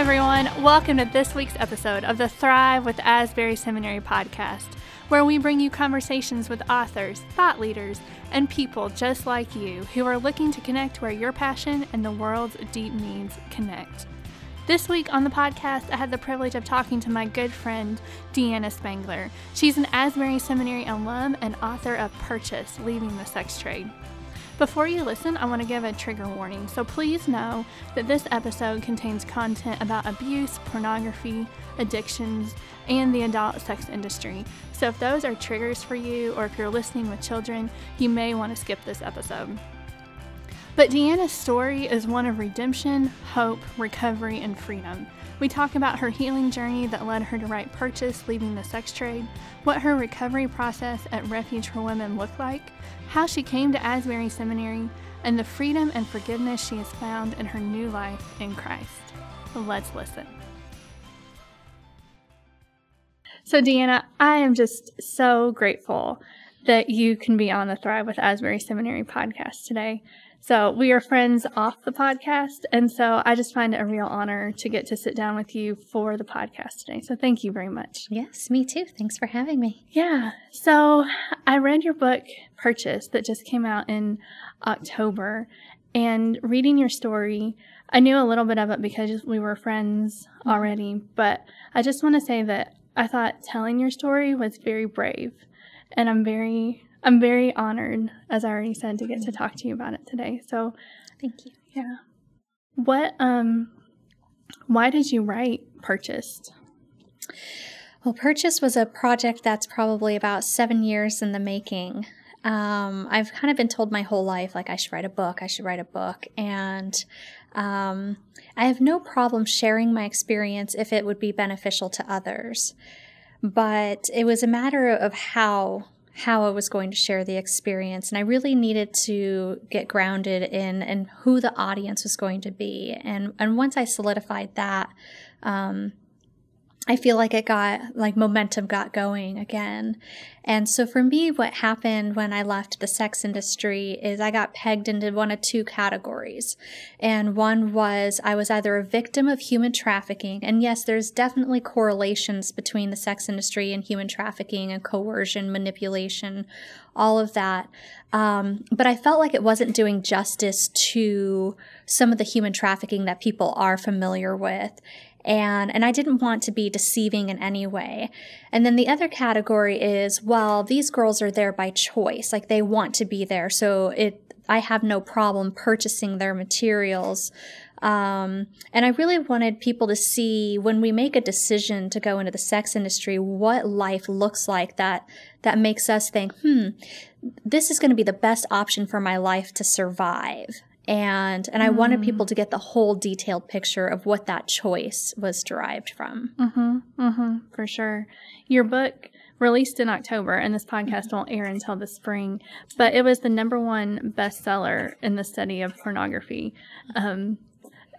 everyone. Welcome to this week's episode of the Thrive with Asbury Seminary podcast, where we bring you conversations with authors, thought leaders, and people just like you who are looking to connect where your passion and the world's deep needs connect. This week on the podcast, I had the privilege of talking to my good friend, Deanna Spangler. She's an Asbury Seminary alum and author of Purchase Leaving the Sex Trade. Before you listen, I want to give a trigger warning. So please know that this episode contains content about abuse, pornography, addictions, and the adult sex industry. So if those are triggers for you, or if you're listening with children, you may want to skip this episode. But Deanna's story is one of redemption, hope, recovery, and freedom. We talk about her healing journey that led her to write Purchase, leaving the sex trade, what her recovery process at Refuge for Women looked like, how she came to Asbury Seminary, and the freedom and forgiveness she has found in her new life in Christ. Let's listen. So, Deanna, I am just so grateful that you can be on the Thrive with Asbury Seminary podcast today. So we are friends off the podcast. And so I just find it a real honor to get to sit down with you for the podcast today. So thank you very much. Yes, me too. Thanks for having me. Yeah. So I read your book, Purchase, that just came out in October. And reading your story, I knew a little bit of it because we were friends mm-hmm. already. But I just want to say that I thought telling your story was very brave. And I'm very I'm very honored, as I already said, to get to talk to you about it today. So, thank you. Yeah. What um why did you write Purchased? Well, Purchase was a project that's probably about 7 years in the making. Um, I've kind of been told my whole life like I should write a book, I should write a book and um, I have no problem sharing my experience if it would be beneficial to others. But it was a matter of how how I was going to share the experience. And I really needed to get grounded in, in who the audience was going to be. And, and once I solidified that, um, I feel like it got like momentum got going again. And so for me, what happened when I left the sex industry is I got pegged into one of two categories. And one was I was either a victim of human trafficking. And yes, there's definitely correlations between the sex industry and human trafficking and coercion, manipulation, all of that. Um, but I felt like it wasn't doing justice to some of the human trafficking that people are familiar with and and I didn't want to be deceiving in any way. And then the other category is well, these girls are there by choice, like they want to be there, so it I have no problem purchasing their materials. Um, and I really wanted people to see when we make a decision to go into the sex industry, what life looks like that that makes us think, hmm, this is going to be the best option for my life to survive and and I mm. wanted people to get the whole detailed picture of what that choice was derived from. Mm-hmm. Mm-hmm. For sure. Your book released in October, and this podcast mm-hmm. won't air until the spring, but it was the number one bestseller in the study of pornography, um,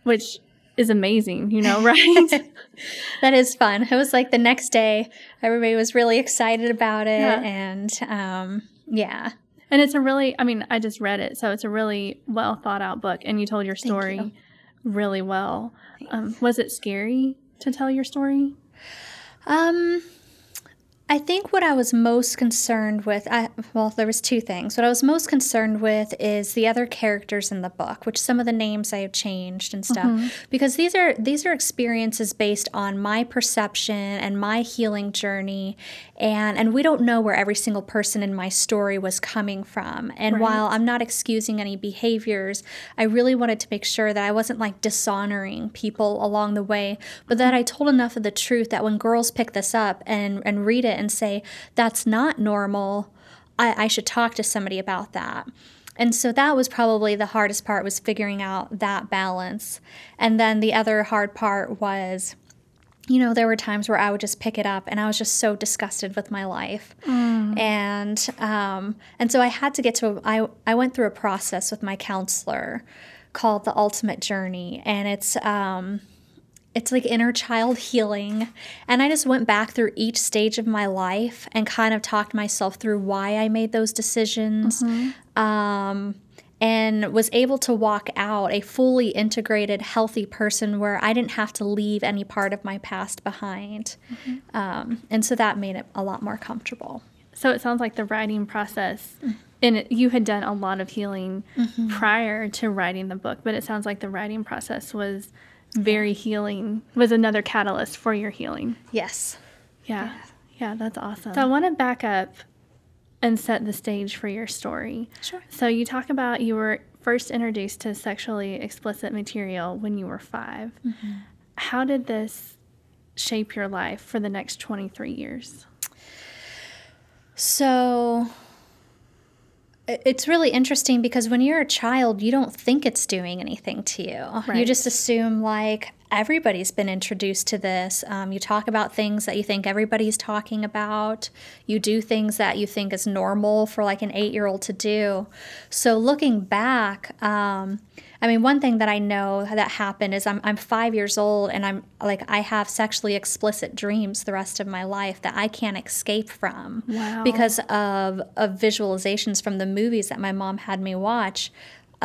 which is amazing, you know, right? that is fun. It was like the next day, everybody was really excited about it, yeah. and um, yeah. And it's a really, I mean, I just read it, so it's a really well thought out book, and you told your story you. really well. Um, was it scary to tell your story? Um, I think what I was most concerned with, I, well, there was two things. What I was most concerned with is the other characters in the book, which some of the names I have changed and stuff, mm-hmm. because these are these are experiences based on my perception and my healing journey, and and we don't know where every single person in my story was coming from. And right. while I'm not excusing any behaviors, I really wanted to make sure that I wasn't like dishonoring people along the way, but that I told enough of the truth that when girls pick this up and and read it and say, that's not normal. I, I should talk to somebody about that. And so that was probably the hardest part was figuring out that balance. And then the other hard part was you know, there were times where I would just pick it up and I was just so disgusted with my life. Mm. And um, and so I had to get to a, I, I went through a process with my counselor called the ultimate journey and it's um, it's like inner child healing. And I just went back through each stage of my life and kind of talked myself through why I made those decisions. Mm-hmm. Um, and was able to walk out a fully integrated, healthy person where I didn't have to leave any part of my past behind. Mm-hmm. Um, and so that made it a lot more comfortable. So it sounds like the writing process, and it, you had done a lot of healing mm-hmm. prior to writing the book, but it sounds like the writing process was very healing, was another catalyst for your healing. Yes. Yeah. Yeah, yeah that's awesome. So I want to back up and set the stage for your story. Sure. So you talk about you were first introduced to sexually explicit material when you were 5 mm-hmm. How did this shape your life for the next 23 years? So it's really interesting because when you're a child, you don't think it's doing anything to you. Right. You just assume, like, everybody's been introduced to this. Um, you talk about things that you think everybody's talking about. You do things that you think is normal for like an eight year old to do. So looking back, um, I mean, one thing that I know that happened is I'm, I'm five years old and I'm like, I have sexually explicit dreams the rest of my life that I can't escape from wow. because of, of visualizations from the movies that my mom had me watch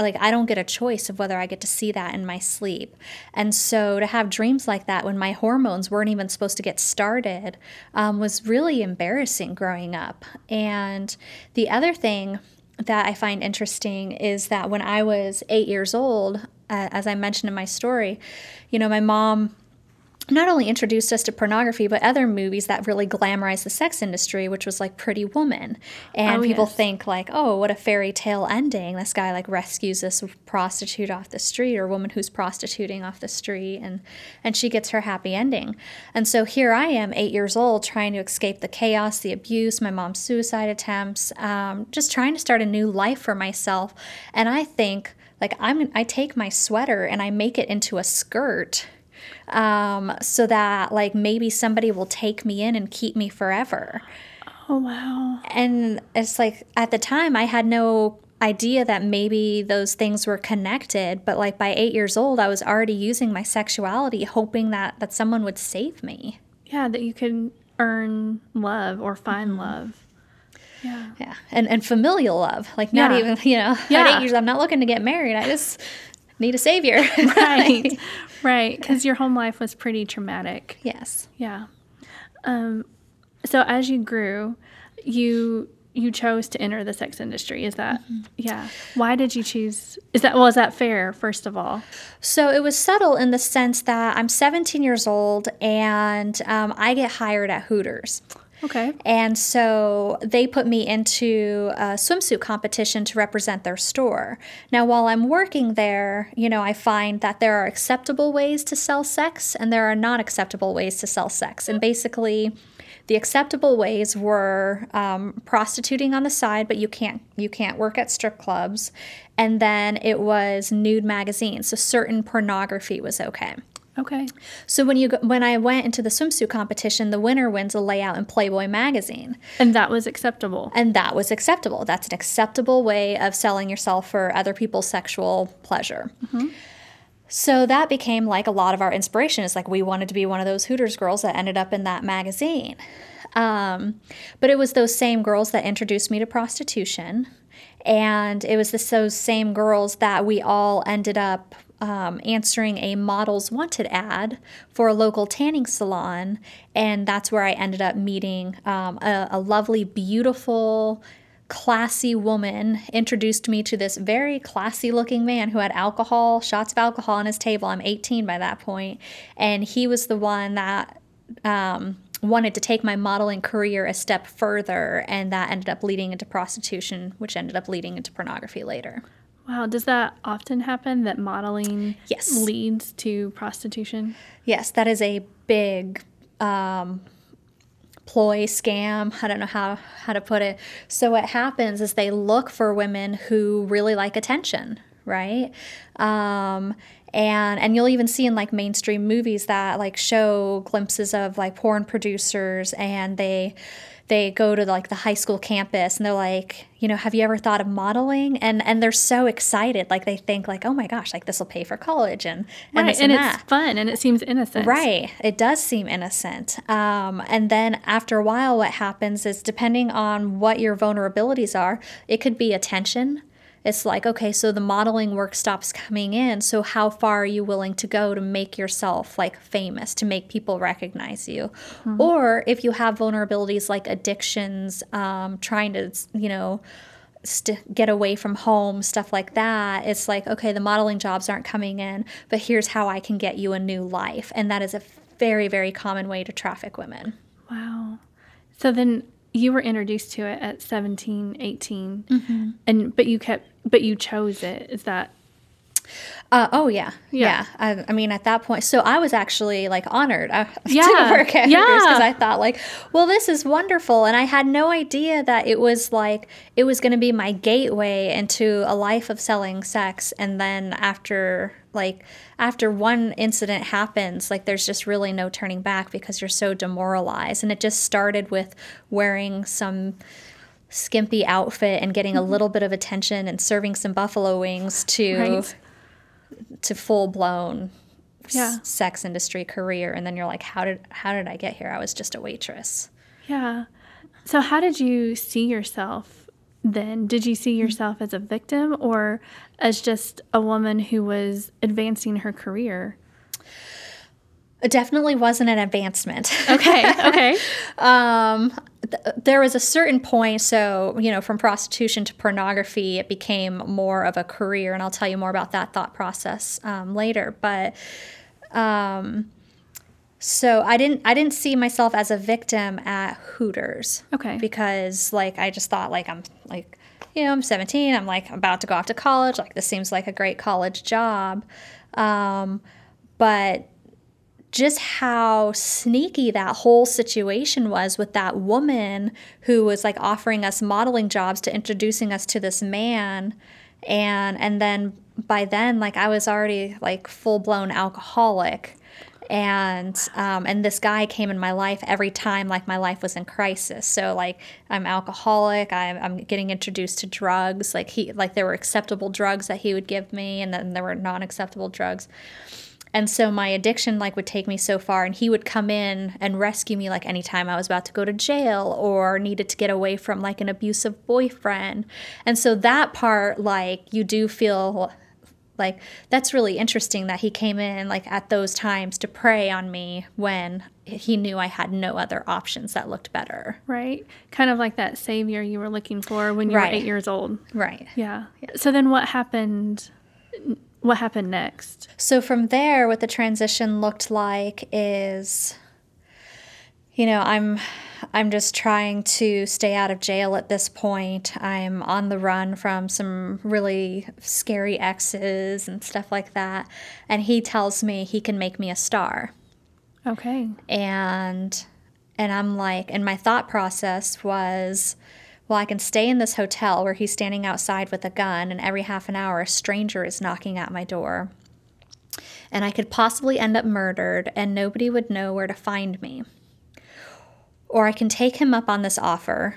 like I don't get a choice of whether I get to see that in my sleep. And so to have dreams like that when my hormones weren't even supposed to get started um, was really embarrassing growing up. And the other thing that I find interesting is that when I was eight years old, uh, as I mentioned in my story, you know, my mom not only introduced us to pornography, but other movies that really glamorize the sex industry, which was like Pretty Woman. And oh, people yes. think like, oh, what a fairy tale ending. This guy like rescues this prostitute off the street or woman who's prostituting off the street and and she gets her happy ending. And so here I am, eight years old, trying to escape the chaos, the abuse, my mom's suicide attempts, um, just trying to start a new life for myself. And I think like I'm I take my sweater and I make it into a skirt um, so that like maybe somebody will take me in and keep me forever. Oh, wow. And it's like at the time, I had no idea that maybe those things were connected but like by 8 years old I was already using my sexuality hoping that that someone would save me yeah that you could earn love or find mm-hmm. love yeah yeah and and familial love like not yeah. even you know yeah. at 8 years I'm not looking to get married I just need a savior. Right. Right. because your home life was pretty traumatic. Yes. Yeah. Um, so as you grew you you chose to enter the sex industry. Is that mm-hmm. yeah. Why did you choose is that well is that fair first of all? So it was subtle in the sense that i'm 17 years old and um, i get hired at hooters Okay. And so they put me into a swimsuit competition to represent their store. Now, while I'm working there, you know, I find that there are acceptable ways to sell sex and there are not acceptable ways to sell sex. And basically, the acceptable ways were um, prostituting on the side, but you can't you can't work at strip clubs, and then it was nude magazines. So certain pornography was okay. Okay. So when you go, when I went into the swimsuit competition, the winner wins a layout in Playboy magazine. And that was acceptable. And that was acceptable. That's an acceptable way of selling yourself for other people's sexual pleasure. Mm-hmm. So that became like a lot of our inspiration. It's like we wanted to be one of those Hooters girls that ended up in that magazine. Um, but it was those same girls that introduced me to prostitution. And it was the, those same girls that we all ended up um, answering a models wanted ad for a local tanning salon, and that's where I ended up meeting um, a, a lovely, beautiful, classy woman introduced me to this very classy looking man who had alcohol, shots of alcohol on his table. I'm 18 by that point, and he was the one that um, wanted to take my modeling career a step further, and that ended up leading into prostitution, which ended up leading into pornography later. Wow, does that often happen that modeling yes. leads to prostitution? Yes, that is a big um, ploy scam. I don't know how how to put it. So what happens is they look for women who really like attention, right? Um, and and you'll even see in like mainstream movies that like show glimpses of like porn producers and they they go to like the high school campus and they're like, you know, have you ever thought of modeling? And and they're so excited, like they think like, oh my gosh, like this will pay for college and and, right. and, and it's fun and it seems innocent, right? It does seem innocent. Um, and then after a while, what happens is depending on what your vulnerabilities are, it could be attention. It's like, okay, so the modeling work stops coming in. So how far are you willing to go to make yourself like famous, to make people recognize you? Mm-hmm. Or if you have vulnerabilities like addictions, um, trying to, you know, st- get away from home, stuff like that, it's like, okay, the modeling jobs aren't coming in, but here's how I can get you a new life. And that is a very, very common way to traffic women. Wow. So then you were introduced to it at 17 18 mm-hmm. and but you kept but you chose it is that uh, oh yeah, yeah. yeah. I, I, mean, at that point, so I was actually like honored uh, yeah. to work at yeah. because I thought like, well, this is wonderful, and I had no idea that it was like it was going to be my gateway into a life of selling sex, and then after like after one incident happens, like there's just really no turning back because you're so demoralized, and it just started with wearing some skimpy outfit and getting a mm-hmm. little bit of attention and serving some buffalo wings to right to full blown yeah. sex industry career and then you're like how did how did I get here? I was just a waitress. Yeah. So how did you see yourself then? Did you see yourself as a victim or as just a woman who was advancing her career? It definitely wasn't an advancement. Okay. Okay. um, th- there was a certain point. So you know, from prostitution to pornography, it became more of a career, and I'll tell you more about that thought process um, later. But um, so I didn't I didn't see myself as a victim at Hooters. Okay. Because like I just thought like I'm like you know I'm 17. I'm like about to go off to college. Like this seems like a great college job. Um, but just how sneaky that whole situation was with that woman who was like offering us modeling jobs to introducing us to this man and and then by then like I was already like full blown alcoholic and um, and this guy came in my life every time like my life was in crisis. So like i'm alcoholic I'm, I'm getting introduced to drugs. Like he like there were acceptable drugs that he would give me and then there were non-acceptable drugs. And so my addiction like would take me so far and he would come in and rescue me like anytime I was about to go to jail or needed to get away from like an abusive boyfriend. And so that part like you do feel like that's really interesting that he came in like at those times to prey on me when he knew I had no other options that looked better. Right. Kind of like that savior you were looking for when you right. were 8 years old. Right. Yeah. yeah. So then what happened what happened next? So from there, what the transition looked like is, you know, I'm I'm just trying to stay out of jail at this point. I'm on the run from some really scary exes and stuff like that. And he tells me he can make me a star. Okay. And and I'm like and my thought process was well, I can stay in this hotel where he's standing outside with a gun, and every half an hour a stranger is knocking at my door. And I could possibly end up murdered, and nobody would know where to find me. Or I can take him up on this offer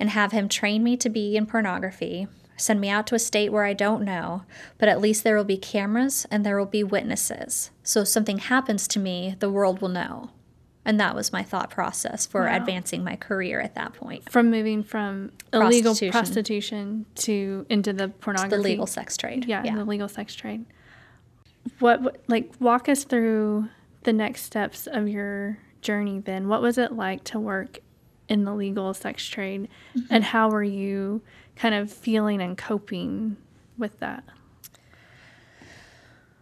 and have him train me to be in pornography, send me out to a state where I don't know, but at least there will be cameras and there will be witnesses. So if something happens to me, the world will know. And that was my thought process for wow. advancing my career at that point. From moving from illegal prostitution, prostitution to into the pornography, the legal sex trade. Yeah, yeah, the legal sex trade. What like walk us through the next steps of your journey then? What was it like to work in the legal sex trade mm-hmm. and how were you kind of feeling and coping with that?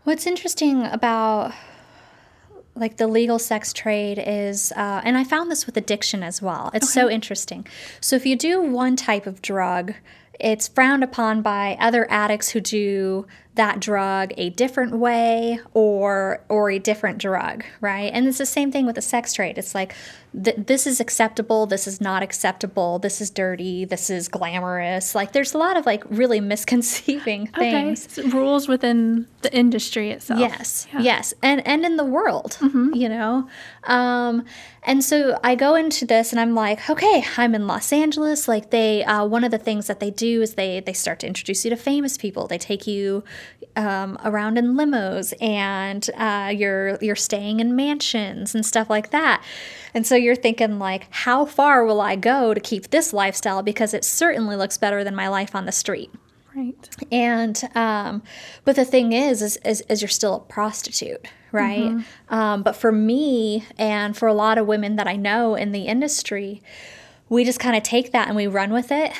What's interesting about like the legal sex trade is, uh, and I found this with addiction as well. It's okay. so interesting. So if you do one type of drug, it's frowned upon by other addicts who do that drug a different way or or a different drug, right? And it's the same thing with the sex trade. It's like th- this is acceptable, this is not acceptable, this is dirty, this is glamorous. Like there's a lot of like really misconceiving things. Okay. So rules within the industry itself. Yes. Yeah. Yes. And and in the world, mm-hmm. you know. Um and so I go into this and I'm like, okay, I'm in Los Angeles. Like they, uh, one of the things that they do is they they start to introduce you to famous people. They take you um, around in limos and uh, you're you're staying in mansions and stuff like that. And so you're thinking like, how far will I go to keep this lifestyle because it certainly looks better than my life on the street. Right. And um, but the thing is, is, is, is you're still a prostitute, right? Mm-hmm. Um, but for me and for a lot of women that I know in the industry, we just kind of take that and we run with it.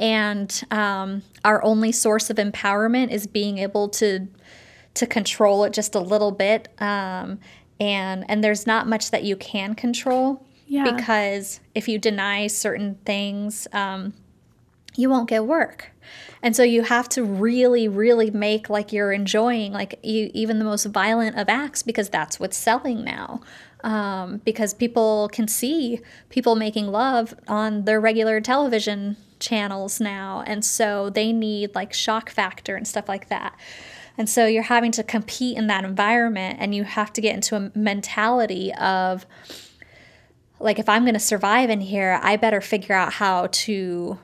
And um, our only source of empowerment is being able to to control it just a little bit. Um, and and there's not much that you can control Yeah. because if you deny certain things, um, you won't get work. And so you have to really, really make like you're enjoying like you, even the most violent of acts because that's what's selling now. Um, because people can see people making love on their regular television channels now. And so they need like shock factor and stuff like that. And so you're having to compete in that environment and you have to get into a mentality of, like if i'm going to survive in here i better figure out how to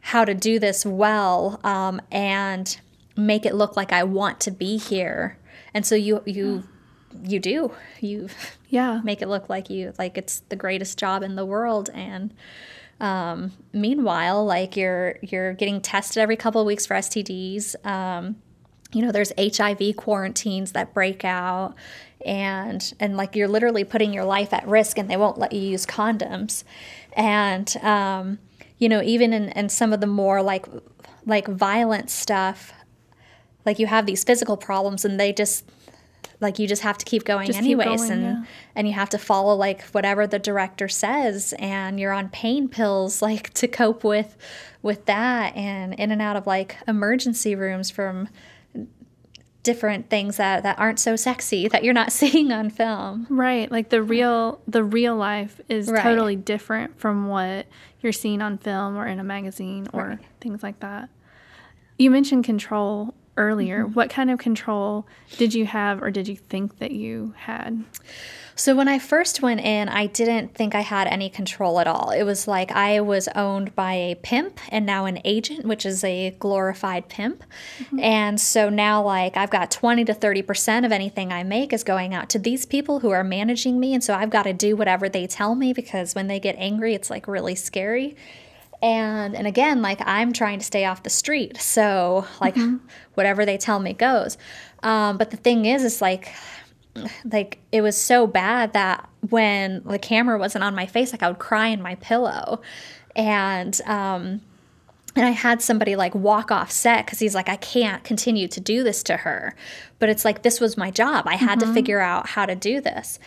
how to do this well um, and make it look like i want to be here and so you you you do you Yeah. make it look like you like it's the greatest job in the world and um, meanwhile like you're you're getting tested every couple of weeks for stds um, you know there's hiv quarantines that break out and and like you're literally putting your life at risk and they won't let you use condoms. And um, you know even in, in some of the more like like violent stuff like you have these physical problems and they just like you just have to keep going Just keep anyways going, and yeah. and you have to follow like whatever the director says and you're on pain pills like to cope with with that and in and out of like emergency rooms from different things that that aren't so sexy that you're not seeing on film Right. Like the real the real life is Right. totally different from what you're seeing on film or in a magazine or Right. things like that. You mentioned control earlier. Mm-hmm. What kind of control did you have or did you think that you had? So when I first went in, I didn't think I had any control at all. It was like I was owned by a pimp and now an agent, which is a glorified pimp. And so now like I've got 20 to 30% of anything I make is going out to these people who are managing me and so I've got to do whatever they tell me because when they get angry it's like really scary. And and again, like I'm trying to stay off the street. So like whatever they tell me goes. Um, but the thing is, is like like it was so bad that when the camera wasn't on my face like i would cry in my pillow. And um and i had somebody like walk off set because he's like i can't continue to do this to her. But it's like this was my job. I had to figure out how to do this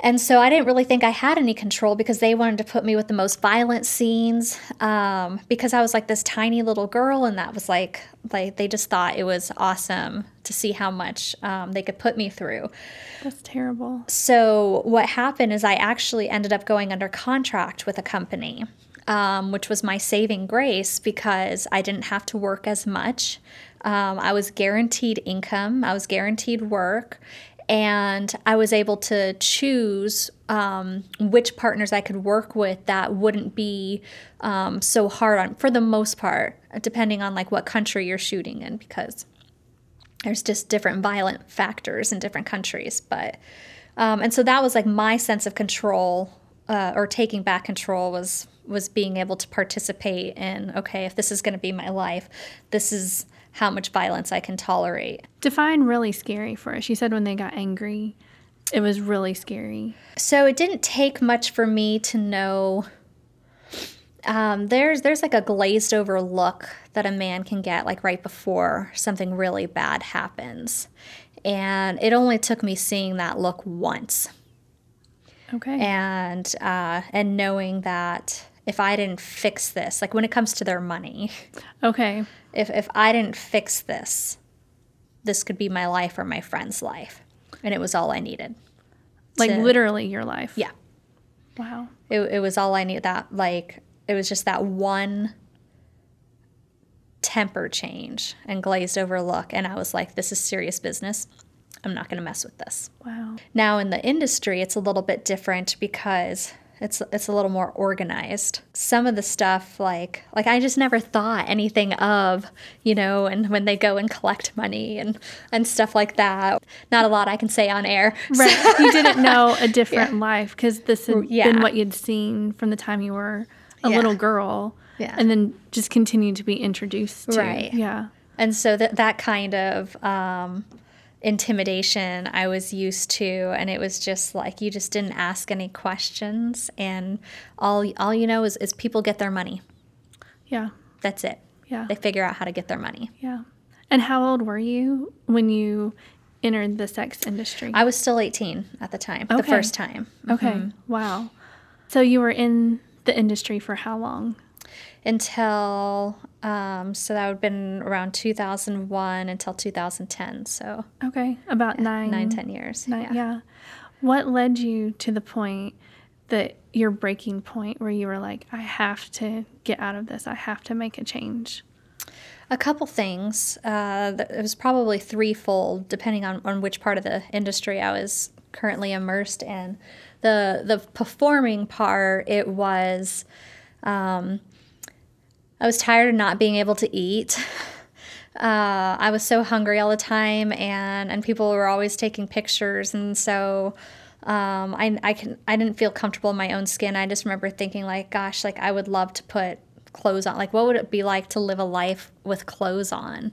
and so I didn't really think I had any control because they wanted to put me with the most violent scenes um, because I was like this tiny little girl, and that was like like they just thought it was awesome to see how much um, they could put me through. That's terrible. So what happened is I actually ended up going under contract with a company, um, which was my saving grace because I didn't have to work as much. Um, I was guaranteed income. I was guaranteed work. And I was able to choose um, which partners I could work with that wouldn't be um, so hard on, for the most part, depending on like what country you're shooting in, because there's just different violent factors in different countries but um, and so that was like my sense of control uh, or taking back control was was being able to participate in okay if this is going to be my life this is how much violence i can tolerate Define really scary for us. She said when they got angry, it was really scary. so it didn't take much for me to know um, there's there's like a glazed over look that a man can get like right before something really bad happens and it only took me seeing that look once Okay. and uh, and knowing that if I didn't fix this, like when it comes to their money, okay. If if I didn't fix this, this could be my life or my friend's life, and it was all I needed. Like to- literally your life. Yeah, Wow. it it was all I needed. That like it was just that one temper change and glazed over look, and I was like, this is serious business. I'm not going to mess with this. Wow. Now in the industry, it's a little bit different because it's it's a little more organized. Some of the stuff like like I just never thought anything of, you know, and when they go and collect money and and stuff like that. Not a lot I can say on air. Right. you didn't know a different life because this had Yeah. been what you'd seen from the time you were a Yeah. little girl. Yeah. And then just continue to be introduced to. Right. Yeah. And so that that kind of um, intimidation I was used to, and it was just like you just didn't ask any questions, and all all you know is is people get their money. Yeah. That's it. Yeah. They figure out how to get their money. Yeah. And how old were you when you entered the sex industry? I was still 18 at the time, the first time. okay. Mm-hmm. Wow. So you were in the industry for how long? Until, um, so that would have been around 2001 until 2010. So Okay. About nine. nine, 10 years. nine- yeah. yeah. What led you to the point that your breaking point where you were like, I have to get out of this. I have to make a change. A couple things. Uh, it was probably threefold, depending on, on which part of the industry I was currently immersed in. The the performing part, it was, um, I was tired of not being able to eat. Uh, I was so hungry all the time, and and people were always taking pictures, and so um, I I can I didn't feel comfortable in my own skin. I just remember thinking like, gosh, like I would love to put clothes on. Like, what would it be like to live a life with clothes on?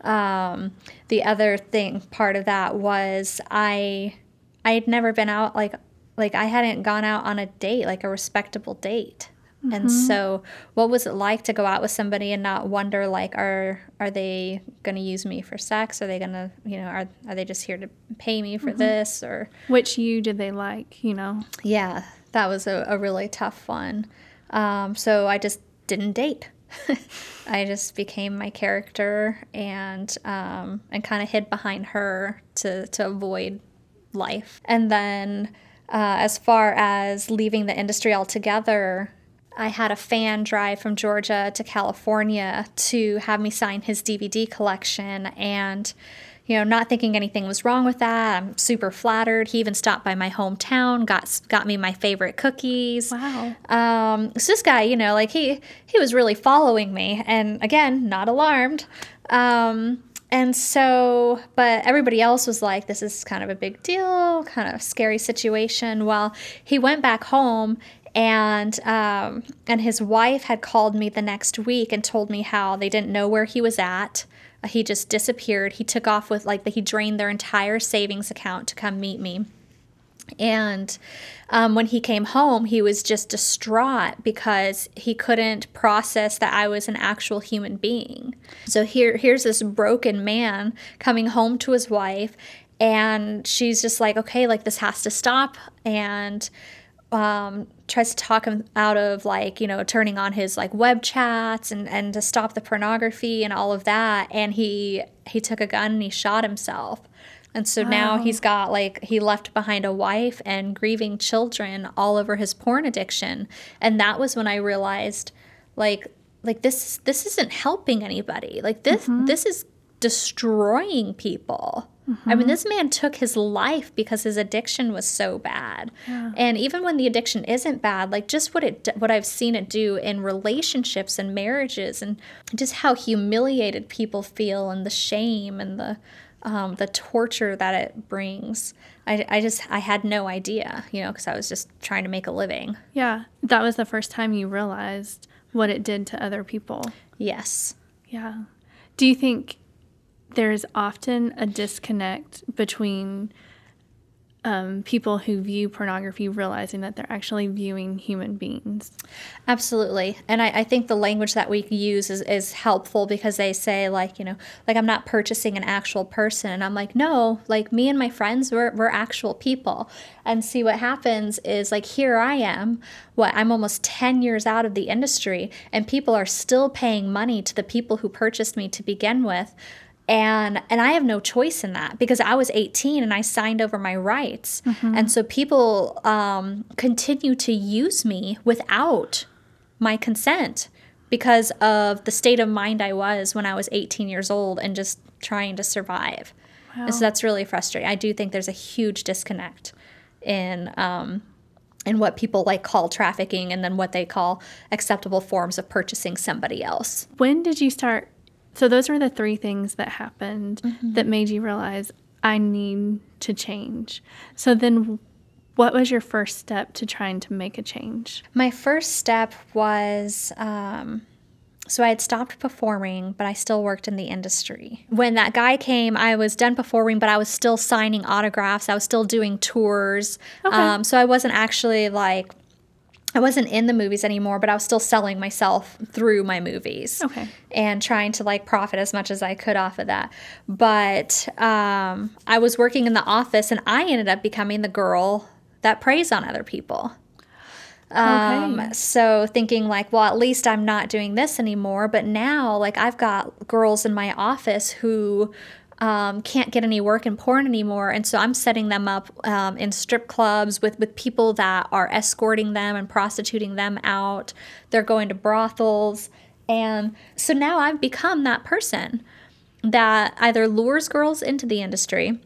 Um, the other thing, part of that was I I had never been out like like I hadn't gone out on a date, like a respectable date. And so what was it like to go out with somebody and not wonder like are are they going to use me for sex? Are they going to, you know, are are they just here to pay me for this or Which you did they like, you know? yeah, that was a, a really tough one. Um, so I just didn't date. I just became my character and um, and kind of hid behind her to to avoid life. And then uh, as far as leaving the industry altogether, I had a fan drive from Georgia to California to have me sign his DVD collection and you know, not thinking anything was wrong with that. I'm super flattered. He even stopped by my hometown, got got me my favorite cookies. Wow. Um, so this guy, you know, like he he was really following me, and again, not alarmed. Um, and so, but everybody else was like, "This is kind of a big deal, kind of scary situation." Well, he went back home, and um, and his wife had called me the next week and told me how they didn't know where he was at. He just disappeared. He took off with like he drained their entire savings account to come meet me. And um, when he came home, he was just distraught because he couldn't process that I was an actual human being. So here, here's this broken man coming home to his wife, and she's just like, okay, like this has to stop. And um, tries to talk him out of like you know turning on his like web chats and and to stop the pornography and all of that. And he he took a gun and he shot himself. And so now he's got like he left behind a wife and grieving children all over his porn addiction. And that was when i realized like like this this isn't helping anybody. Like this this is destroying people I mean, this man took his life because his addiction was so bad. And even when the addiction isn't bad, like just what it what I've seen it do in relationships and marriages, and just how humiliated people feel, and the shame and the um, the torture that it brings. I, I just I had no idea, you know, because I was just trying to make a living. Yeah. That was the first time you realized what it did to other people. Yes. Yeah. Do you think there's often a disconnect between um, people who view pornography realizing that they're actually viewing human beings? Absolutely. And I, I think the language that we use is, is helpful because they say, like, you know, like I'm not purchasing an actual person. And I'm like, no, like me and my friends, we're, we're actual people. And see what happens is like, here I am, what, I'm almost 10 years out of the industry, and people are still paying money to the people who purchased me to begin with and and I have no choice in that because I was 18 and I signed over my rights, and so people um, continue to use me without my consent because of the state of mind I was when I was 18 years old and just trying to survive. And so that's really frustrating. I do think there's a huge disconnect in um, in what people like call trafficking and then what they call acceptable forms of purchasing somebody else. When did you start? So, those were the three things that happened Mm-hmm. that made you realize I need to change. So, then What was your first step to trying to make a change? My first step was um, so I had stopped performing, but I still worked in the industry. When that guy came, I was done performing, but I was still signing autographs. I was still doing tours. Okay. Um, so I wasn't actually like, I wasn't in the movies anymore, but I was still selling myself through my movies. Okay. And trying to like profit as much as I could off of that. But um, I was working in the office and I ended up becoming the girl that preys on other people. Um, Okay. so thinking like, well, at least I'm not doing this anymore. But now, like, I've got girls in my office who um, can't get any work in porn anymore, and so I'm setting them up um, in strip clubs with with people that are escorting them and prostituting them out. They're going to brothels, and so now I've become that person that either lures girls into the industry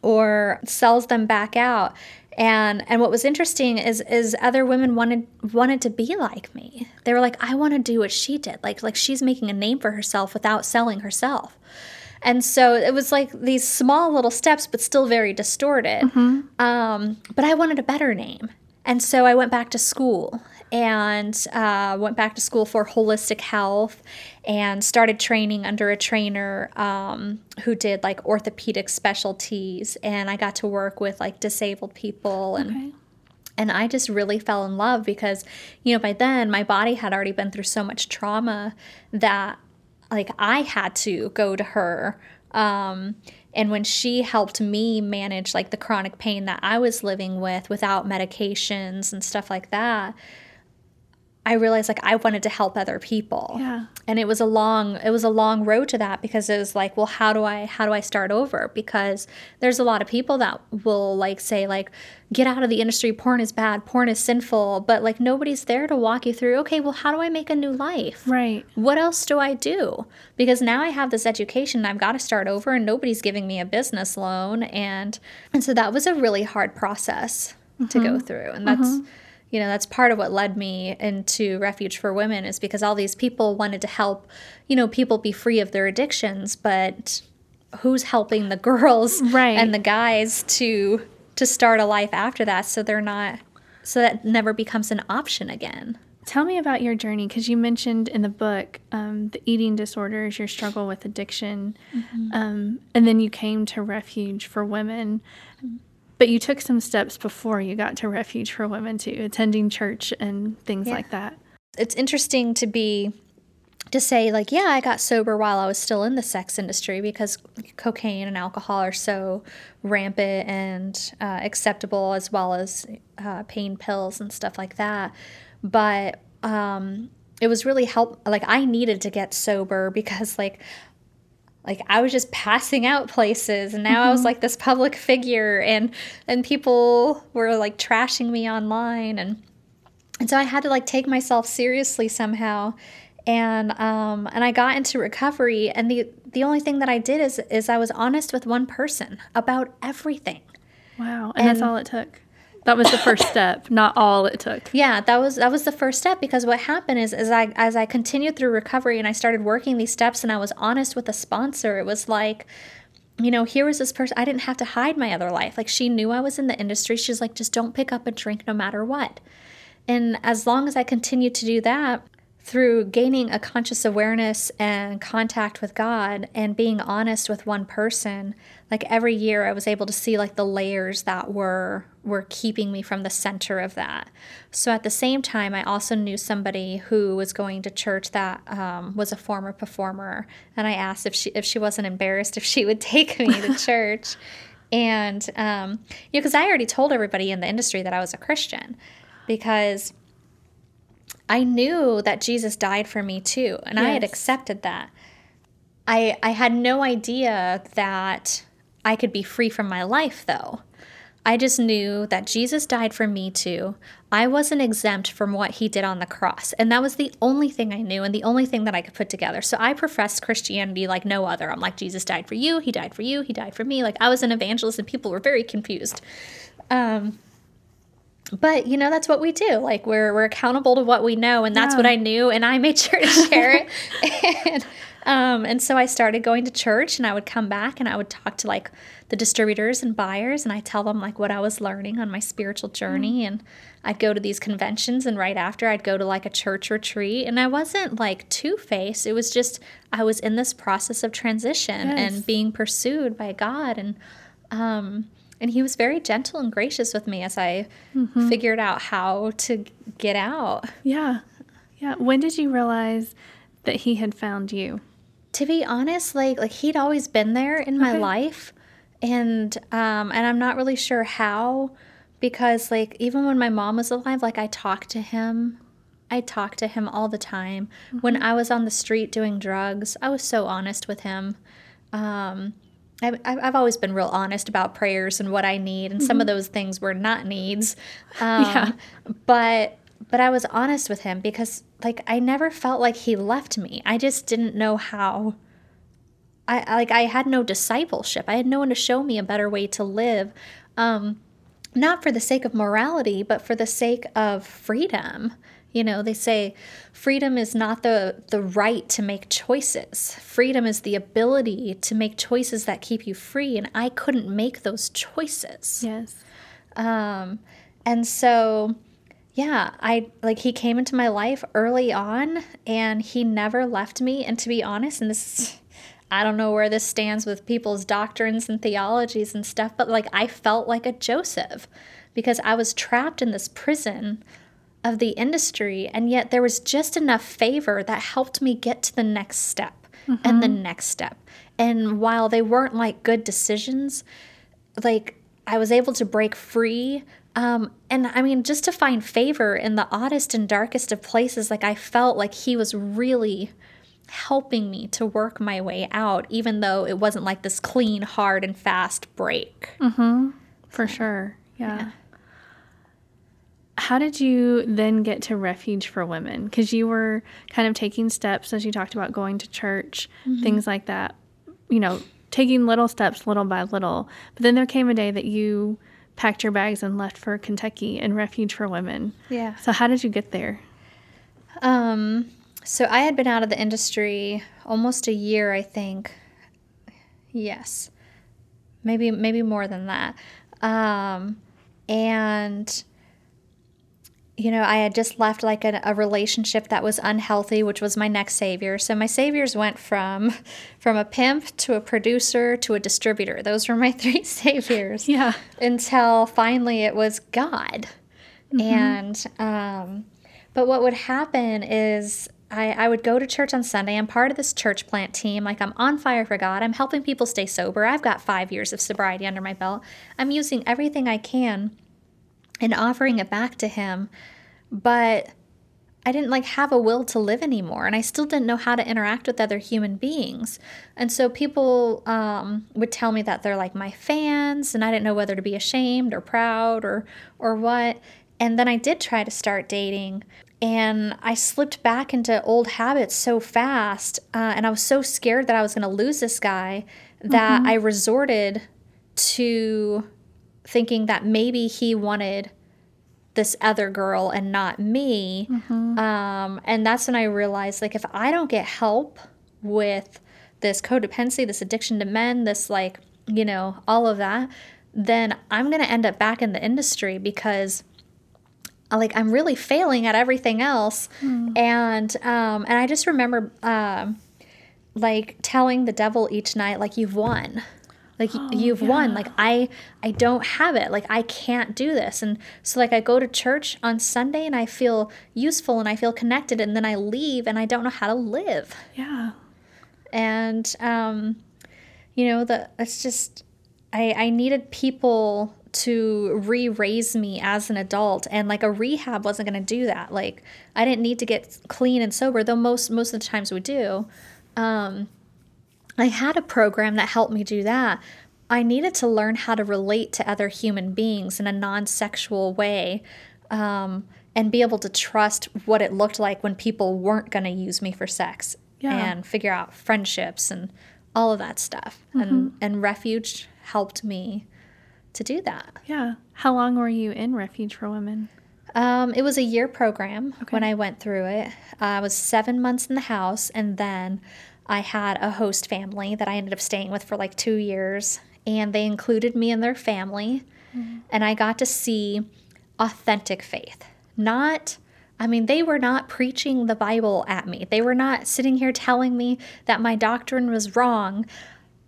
or sells them back out. And and what was interesting is is other women wanted wanted to be like me. They were like, I want to do what she did. Like like she's making a name for herself without selling herself. And so it was like these small little steps, but still very distorted. Um, but I wanted a better name. And so I went back to school and uh, went back to school for holistic health and started training under a trainer um, who did like orthopedic specialties. And I got to work with like disabled people and Okay. and I just really fell in love because, you know, by then my body had already been through so much trauma that like I had to go to her. Um, and when she helped me manage like the chronic pain that I was living with without medications and stuff like that, I realized like I wanted to help other people. Yeah. and it was a long it was a long road to that because it was like well how do i how do i start over? Because there's a lot of people that will like say like get out of the industry. Porn is bad. Porn is sinful. But like nobody's there to walk you through okay well how do i make a new life? Right. what else do I do? Because now I have this education, I've got to start over, and nobody's giving me a business loan, and and so that was a really hard process to go mm-hmm. through, and that's mm-hmm. You know that's part of what led me into Refuge for Women is because all these people wanted to help, you know, people be free of their addictions, but who's helping the girls Right. and the guys to to start a life after that so they're not so that never becomes an option again. Tell me about your journey because you mentioned in the book um, the eating disorders, your struggle with addiction, um, and then you came to Refuge for Women. But you took some steps before you got to Refuge for Women too, attending church and things Yeah. like that. it's interesting to be to say like yeah i got sober while i was still in the sex industry because cocaine and alcohol are so rampant and uh, acceptable as well as uh, pain pills and stuff like that but um, it was really help like i needed to get sober because like like I was just passing out places and now I was like this public figure and and people were like trashing me online and and so I had to like take myself seriously somehow and um and I got into recovery and the the only thing that I did is is I was honest with one person about everything. Wow. And, that's all it took. That was the first step, not all it took. Yeah, that was that was the first step because what happened is as I as I continued through recovery and I started working these steps and I was honest with the sponsor, it was like you know, here was this person I didn't have to hide my other life. Like she knew I was in the industry. She's like just don't pick up a drink no matter what. And as long as I continued to do that, through gaining a conscious awareness and contact with God and being honest with one person, like every year I was able to see like the layers that were were keeping me from the center of that. So at the same time, I also knew somebody who was going to church that um, was a former performer, and I asked if she if she wasn't embarrassed if she would take me to church. And um, you know, because I already told everybody in the industry that I was a Christian, because I knew that Jesus died for me too, and I had accepted that. I I had no idea that I could be free from my life though. I just knew that Jesus died for me too. I wasn't exempt from what he did on the cross. And that was the only thing I knew and the only thing that I could put together. So I professed Christianity like no other. I'm like, Jesus died for you, he died for you, he died for me. Like I was an evangelist and people were very confused. Um, but you know that's what we do like we're, we're accountable to what we know and that's what i knew and i made sure to share it and um, and so I started going to church, and I would come back and I would talk to like the distributors and buyers, and I tell them like what I was learning on my spiritual journey, mm. and I'd go to these conventions, and right after I'd go to like a church retreat, and I wasn't like two faced. It was just I was in this process of transition yes. and being pursued by God, and um, and he was very gentle and gracious with me as I mm-hmm. figured out how to get out. Yeah. Yeah. When did you realize that he had found you? To be honest, like like he'd always been there in my okay. life and um and I'm not really sure how because like even when my mom was alive, like I talked to him I talked to him all the time. Mm-hmm. When I was on the street doing drugs, I was so honest with him. Um, I've, I've always been real honest about prayers and what I need, and mm-hmm. some of mm-hmm. those things were not needs. Um, yeah. But but I was honest with him because like I never felt like he left me. I just didn't know how. I like I had no discipleship. I had no one to show me a better way to live. Um, not for the sake of morality, but for the sake of freedom. You know, they say freedom is not the, the right to make choices. Freedom is the ability to make choices that keep you free. And I couldn't make those choices. Yes. Um, and so, yeah, I like he came into my life early on and he never left me. And to be honest, and this is, I don't know where this stands with people's doctrines and theologies and stuff, but like I felt like a Joseph because I was trapped in this prison of the industry. And yet there was just enough favor that helped me get to the next step mm-hmm. and the next step. And while they weren't like good decisions, like I was able to break free. Um, and I mean, just to find favor in the oddest and darkest of places, like I felt like he was really helping me to work my way out, even though it wasn't like this clean, hard, and fast break. Mm-hmm. For sure. yeah. yeah how did you then get to refuge for women? Because you were kind of taking steps as you talked about going to church mm-hmm. things like that you know taking little steps little by little. But then there came a day that you packed your bags and left for kentucky and refuge for women. Yeah. So how did you get there? Um so i had been out of the industry almost a year i think. Yes. Maybe maybe more than that. Um and you know, I had just left like a, a, relationship that was unhealthy, which was my next savior. So my saviors went from from a pimp to a producer to a distributor. Those were my three saviors. Yeah. Until finally it was God. Mm-hmm. And um, but what would happen is I, I would go to church on Sunday. I'm part of this church plant team. Like, I'm on fire for God. I'm helping people stay sober. I've got five years of sobriety under my belt. I'm using everything I can and offering it back to him. But I didn't like have a will to live anymore, and I still didn't know how to interact with other human beings. And so people um, would tell me that they're like my fans, and I didn't know whether to be ashamed or proud or or what. And then I did try to start dating, and I slipped back into old habits so fast, uh, and I was so scared that I was going to lose this guy that mm-hmm. I resorted to thinking that maybe he wanted this other girl and not me. Mm-hmm. Um, and that's when I realized like if I don't get help with this codependency, this addiction to men, this like, you know, all of that, then I'm going to end up back in the industry because like I'm really failing at everything else. Mm. And um and I just remember um like telling the devil each night like you've won like oh, you've yeah. won. Like i i don't have it. Like i can't do this. And so like i go to church on sunday and i feel useful and i feel connected and then i leave and i don't know how to live. Yeah. And um you know the it's just i i needed people to re-raise me as an adult and like a rehab wasn't going to do that. Like i didn't need to get clean and sober though most most of the times we do. Um I had a program that helped me do that. I needed to learn how to relate to other human beings in a non sexual way um, and be able to trust what it looked like when people weren't going to use me for sex yeah. and figure out friendships and all of that stuff. Mm-hmm. And, and Refuge helped me to do that. Yeah. How long were you in Refuge for Women? Um, it was a year program okay. when I went through it. Uh, I was seven months in the house, and then I had a host family that I ended up staying with for like two years, and they included me in their family. Mm-hmm. And I got to see authentic faith, not I mean, they were not preaching the Bible at me. They were not sitting here telling me that my doctrine was wrong.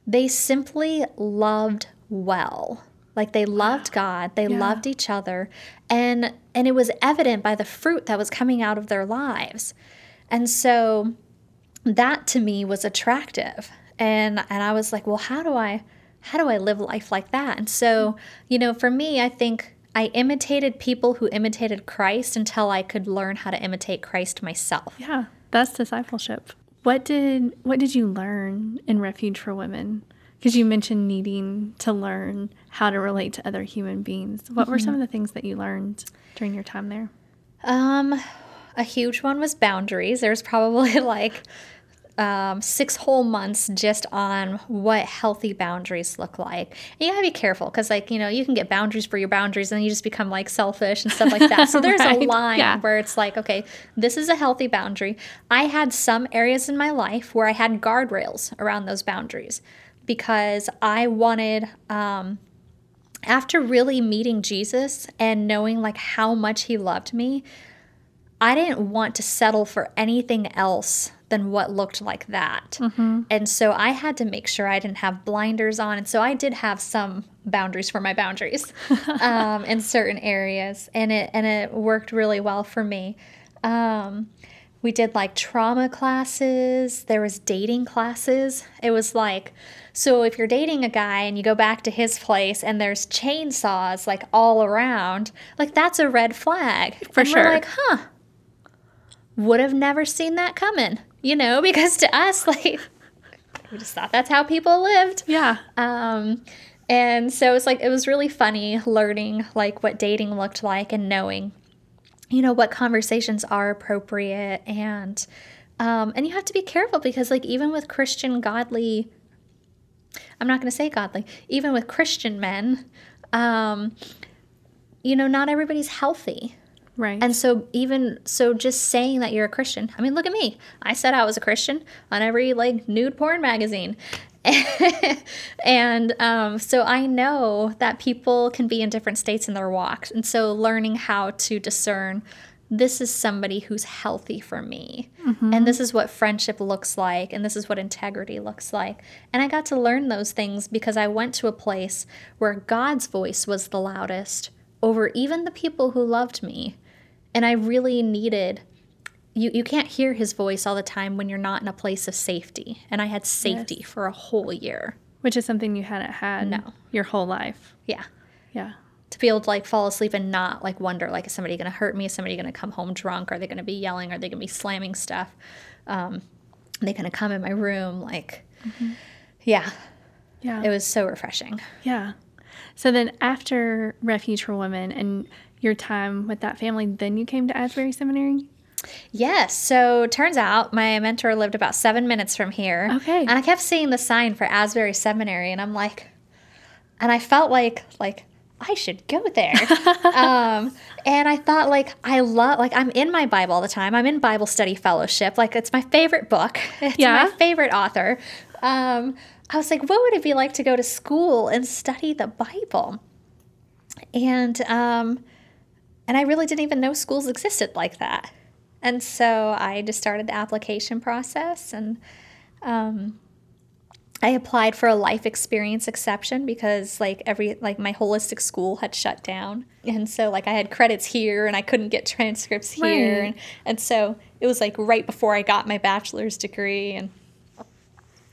They simply loved well. Like they loved God, they yeah. loved each other, and and it was evident by the fruit that was coming out of their lives. And so that to me was attractive. And and I was like, well, how do I how do I live life like that? And so, you know, for me, I think I imitated people who imitated Christ until I could learn how to imitate Christ myself. Yeah, that's discipleship. What did what did you learn in Refuge for Women? Because you mentioned needing to learn how to relate to other human beings. What mm-hmm. were some of the things that you learned during your time there? Um, a huge one was boundaries. There's probably like um, six whole months just on what healthy boundaries look like. And you gotta be careful because, like, you know, you can get boundaries for your boundaries and you just become like selfish and stuff like that. So there's right. a line yeah. where it's like, okay, this is a healthy boundary. I had some areas in my life where I had guardrails around those boundaries because I wanted, um, after really meeting Jesus and knowing like how much he loved me, I didn't want to settle for anything else than what looked like that. Mm-hmm. And so I had to make sure I didn't have blinders on. And so I did have some boundaries for my boundaries um, in certain areas, and it and it worked really well for me. Um, we did like trauma classes. There was dating classes. It was like, so if you're dating a guy and you go back to his place and there's chainsaws like all around, like that's a red flag. For and sure. like, huh, would have never seen that coming you know, because to us, like, we just thought that's how people lived. Yeah. Um, and so it's like, it was really funny learning like what dating looked like and knowing, you know, what conversations are appropriate. And, um, and you have to be careful because, like, even with Christian godly, I'm not going to say godly, even with Christian men, um, you know, not everybody's healthy. Right. And so even so just saying that you're a Christian. I mean, look at me. I said I was a Christian on every like nude porn magazine. and um, so I know that people can be in different states in their walks. And so learning how to discern this is somebody who's healthy for me. Mm-hmm. And this is what friendship looks like. And this is what integrity looks like. And I got to learn those things because I went to a place where God's voice was the loudest over even the people who loved me. And I really needed you you can't hear his voice all the time when you're not in a place of safety. And I had safety yes. for a whole year. Which is something you hadn't had no. your whole life. Yeah. Yeah. To be able to like fall asleep and not like wonder like is somebody gonna hurt me? Is somebody gonna come home drunk? Are they gonna be yelling? Are they gonna be slamming stuff? Um, are they gonna come in my room? Like mm-hmm. yeah. Yeah. It was so refreshing. Yeah. So then after Refuge for Women and your time with that family, then you came to Asbury Seminary? Yes. So turns out my mentor lived about seven minutes from here. Okay. And I kept seeing the sign for Asbury Seminary, and I'm like, and I felt like like I should go there. um, and I thought like I love like I'm in my Bible all the time. I'm in Bible study fellowship. Like it's my favorite book. It's yeah. my favorite author. Um, I was like, what would it be like to go to school and study the Bible? And um, and I really didn't even know schools existed like that. And so I just started the application process and um, I applied for a life experience exception because like every like my holistic school had shut down. And so like I had credits here and I couldn't get transcripts here. Right. And, and so it was like right before I got my bachelor's degree and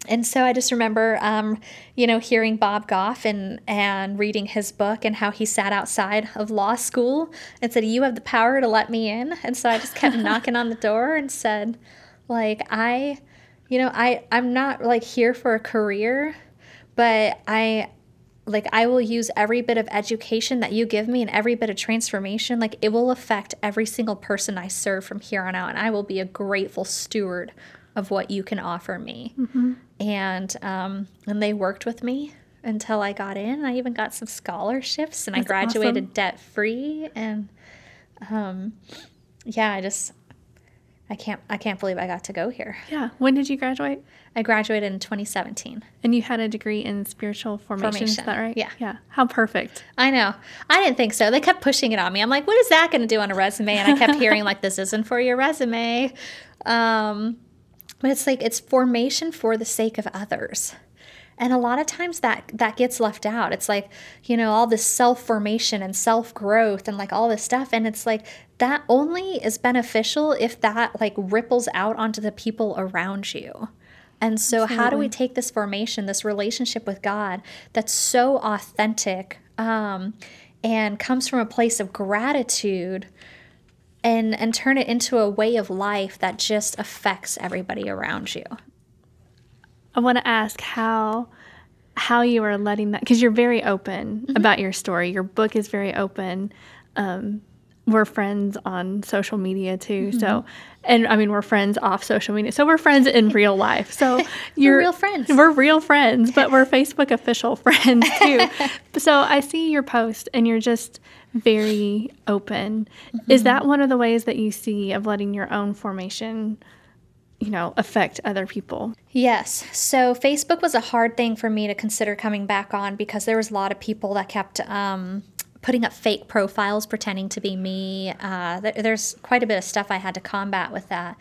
and so I just remember, um, you know, hearing Bob Goff and, and reading his book and how he sat outside of law school and said, You have the power to let me in. And so I just kept knocking on the door and said, like, I, you know, I, I'm not like here for a career, but I, like I will use every bit of education that you give me and every bit of transformation like it will affect every single person I serve from here on out and I will be a grateful steward of what you can offer me. Mm-hmm. And um, and they worked with me until I got in. I even got some scholarships and That's I graduated awesome. debt free. And um, yeah, I just I can't I can't believe I got to go here. Yeah. When did you graduate? I graduated in 2017. And you had a degree in spiritual formation, is that right? yeah. Yeah. How perfect. I know. I didn't think so. They kept pushing it on me. I'm like, what is that going to do on a resume? And I kept hearing like, this isn't for your resume. Um, but it's like it's formation for the sake of others. And a lot of times that that gets left out. It's like, you know, all this self-formation and self-growth and like all this stuff and it's like that only is beneficial if that like ripples out onto the people around you. And so how do we take this formation, this relationship with God that's so authentic um, and comes from a place of gratitude and and turn it into a way of life that just affects everybody around you? I want to ask how how you are letting that because you're very open Mm-hmm. about your story. Your book is very open. Um, we're friends on social media too. So, Mm-hmm. and I mean we're friends off social media. So we're friends in real life. So you're real friends. We're real friends, but we're Facebook official friends too. so I see your post and you're just very open. Is that Mm-hmm. one of the ways that you see of letting your own formation, you know, affect other people? Yes. So Facebook was a hard thing for me to consider coming back on because there was a lot of people that kept um, putting up fake profiles pretending to be me. Uh, th- there's quite a bit of stuff I had to combat with that.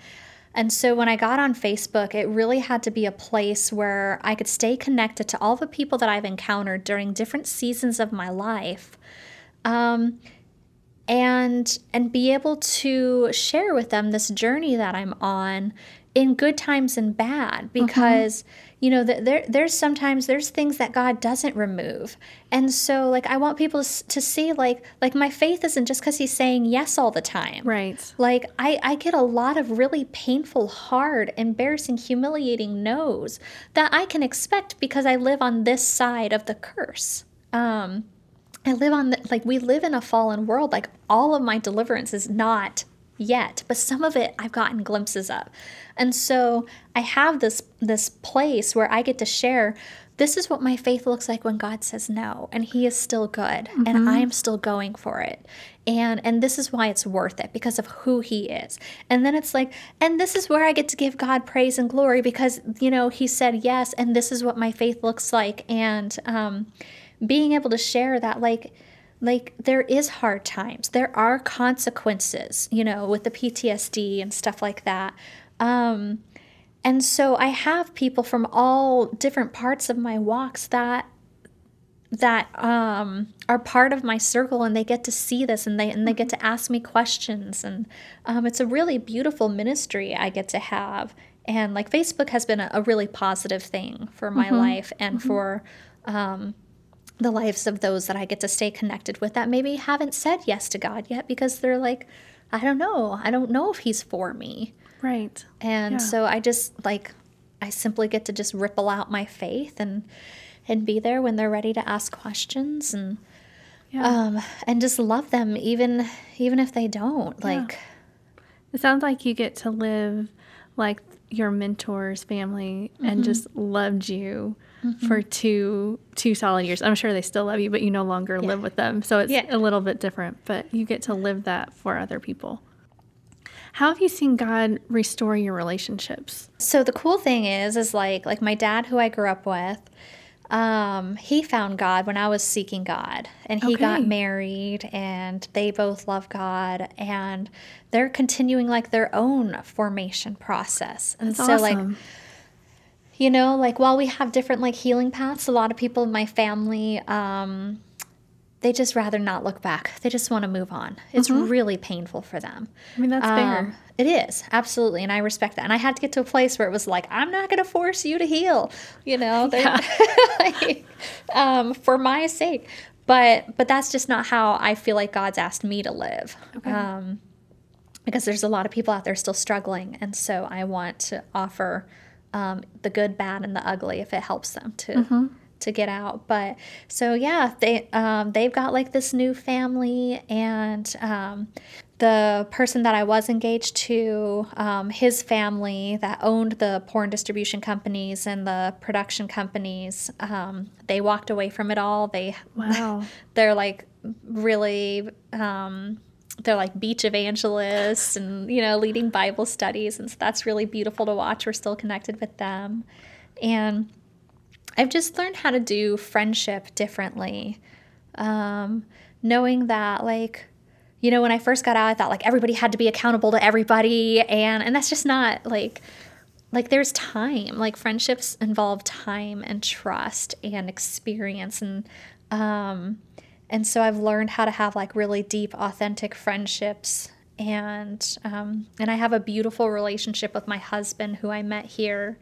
And so when I got on Facebook, it really had to be a place where I could stay connected to all the people that I've encountered during different seasons of my life. Um, and and be able to share with them this journey that I'm on in good times and bad because you know th- there there's sometimes there's things that God doesn't remove. And so like I want people to, see like like my faith isn't just because he's saying yes all the time. Right. like I, I get a lot of really painful hard embarrassing humiliating no's that i can expect because i live on this side of the curse. Um, I live on the, like we live in a fallen world. Like all of my deliverance is not yet, but some of it I've gotten glimpses of. And so I have this this place where I get to share this is what my faith looks like when God says no and he is still good and I am still going for it. And and this is why it's worth it because of who he is. And then it's like and this is where I get to give God praise and glory because you know he said yes and this is what my faith looks like and um being able to share that like like there is hard times. There are consequences you know with the ptsd and stuff like that. Um and so i have people from all different parts of my walks that that um, are part of my circle and they get to see this and they and they get to ask me questions. And um, it's a really beautiful ministry I get to have. And like Facebook has been a, a really positive thing for my life and for um, the lives of those that I get to stay connected with that maybe haven't said yes to God yet because they're like I don't know I don't know if he's for me Right. and Yeah. so I just like I simply get to just ripple out my faith and and be there when they're ready to ask questions and Yeah. um and just love them even even if they don't like It sounds like you get to live like your mentor's family Mm-hmm. and just loved you for two two solid years. I'm sure they still love you, but you no longer live with them. So it's Yeah. a little bit different, but you get to live that for other people. How have you seen God restore your relationships? so the cool thing is is like like my dad who I grew up with um he found God when I was seeking God and he got married and they both love God and they're continuing like their own formation process and so like Awesome. You know like while we have different like healing paths a lot of people in my family um they just rather not look back. They just want to move on. It's really painful for them. I mean, that's Um, fair. it is absolutely and i respect that. And i had to get to a place where it was like i'm not going to force you to heal you know? They're- like, um, for my sake. But but that's just not how i feel like god's asked me to live. Um, because there's a lot of people out there still struggling and so i want to offer um, the good bad and the ugly if it helps them to to get out. But so yeah they um, they've got like this new family and um, the person that i was engaged to um, his family that owned the porn distribution companies and the production companies um, they walked away from it all. They Wow. they're like really um, they're like beach evangelists and you know leading bible studies and so that's really beautiful to watch. We're still connected with them. And i've just learned how to do friendship differently. Um, knowing that like you know when i first got out i thought like everybody had to be accountable to everybody and and that's just not like like there's time. Like friendships involve time and trust and experience and um and so i've learned how to have like really deep authentic friendships and um, and i have a beautiful relationship with my husband who i met here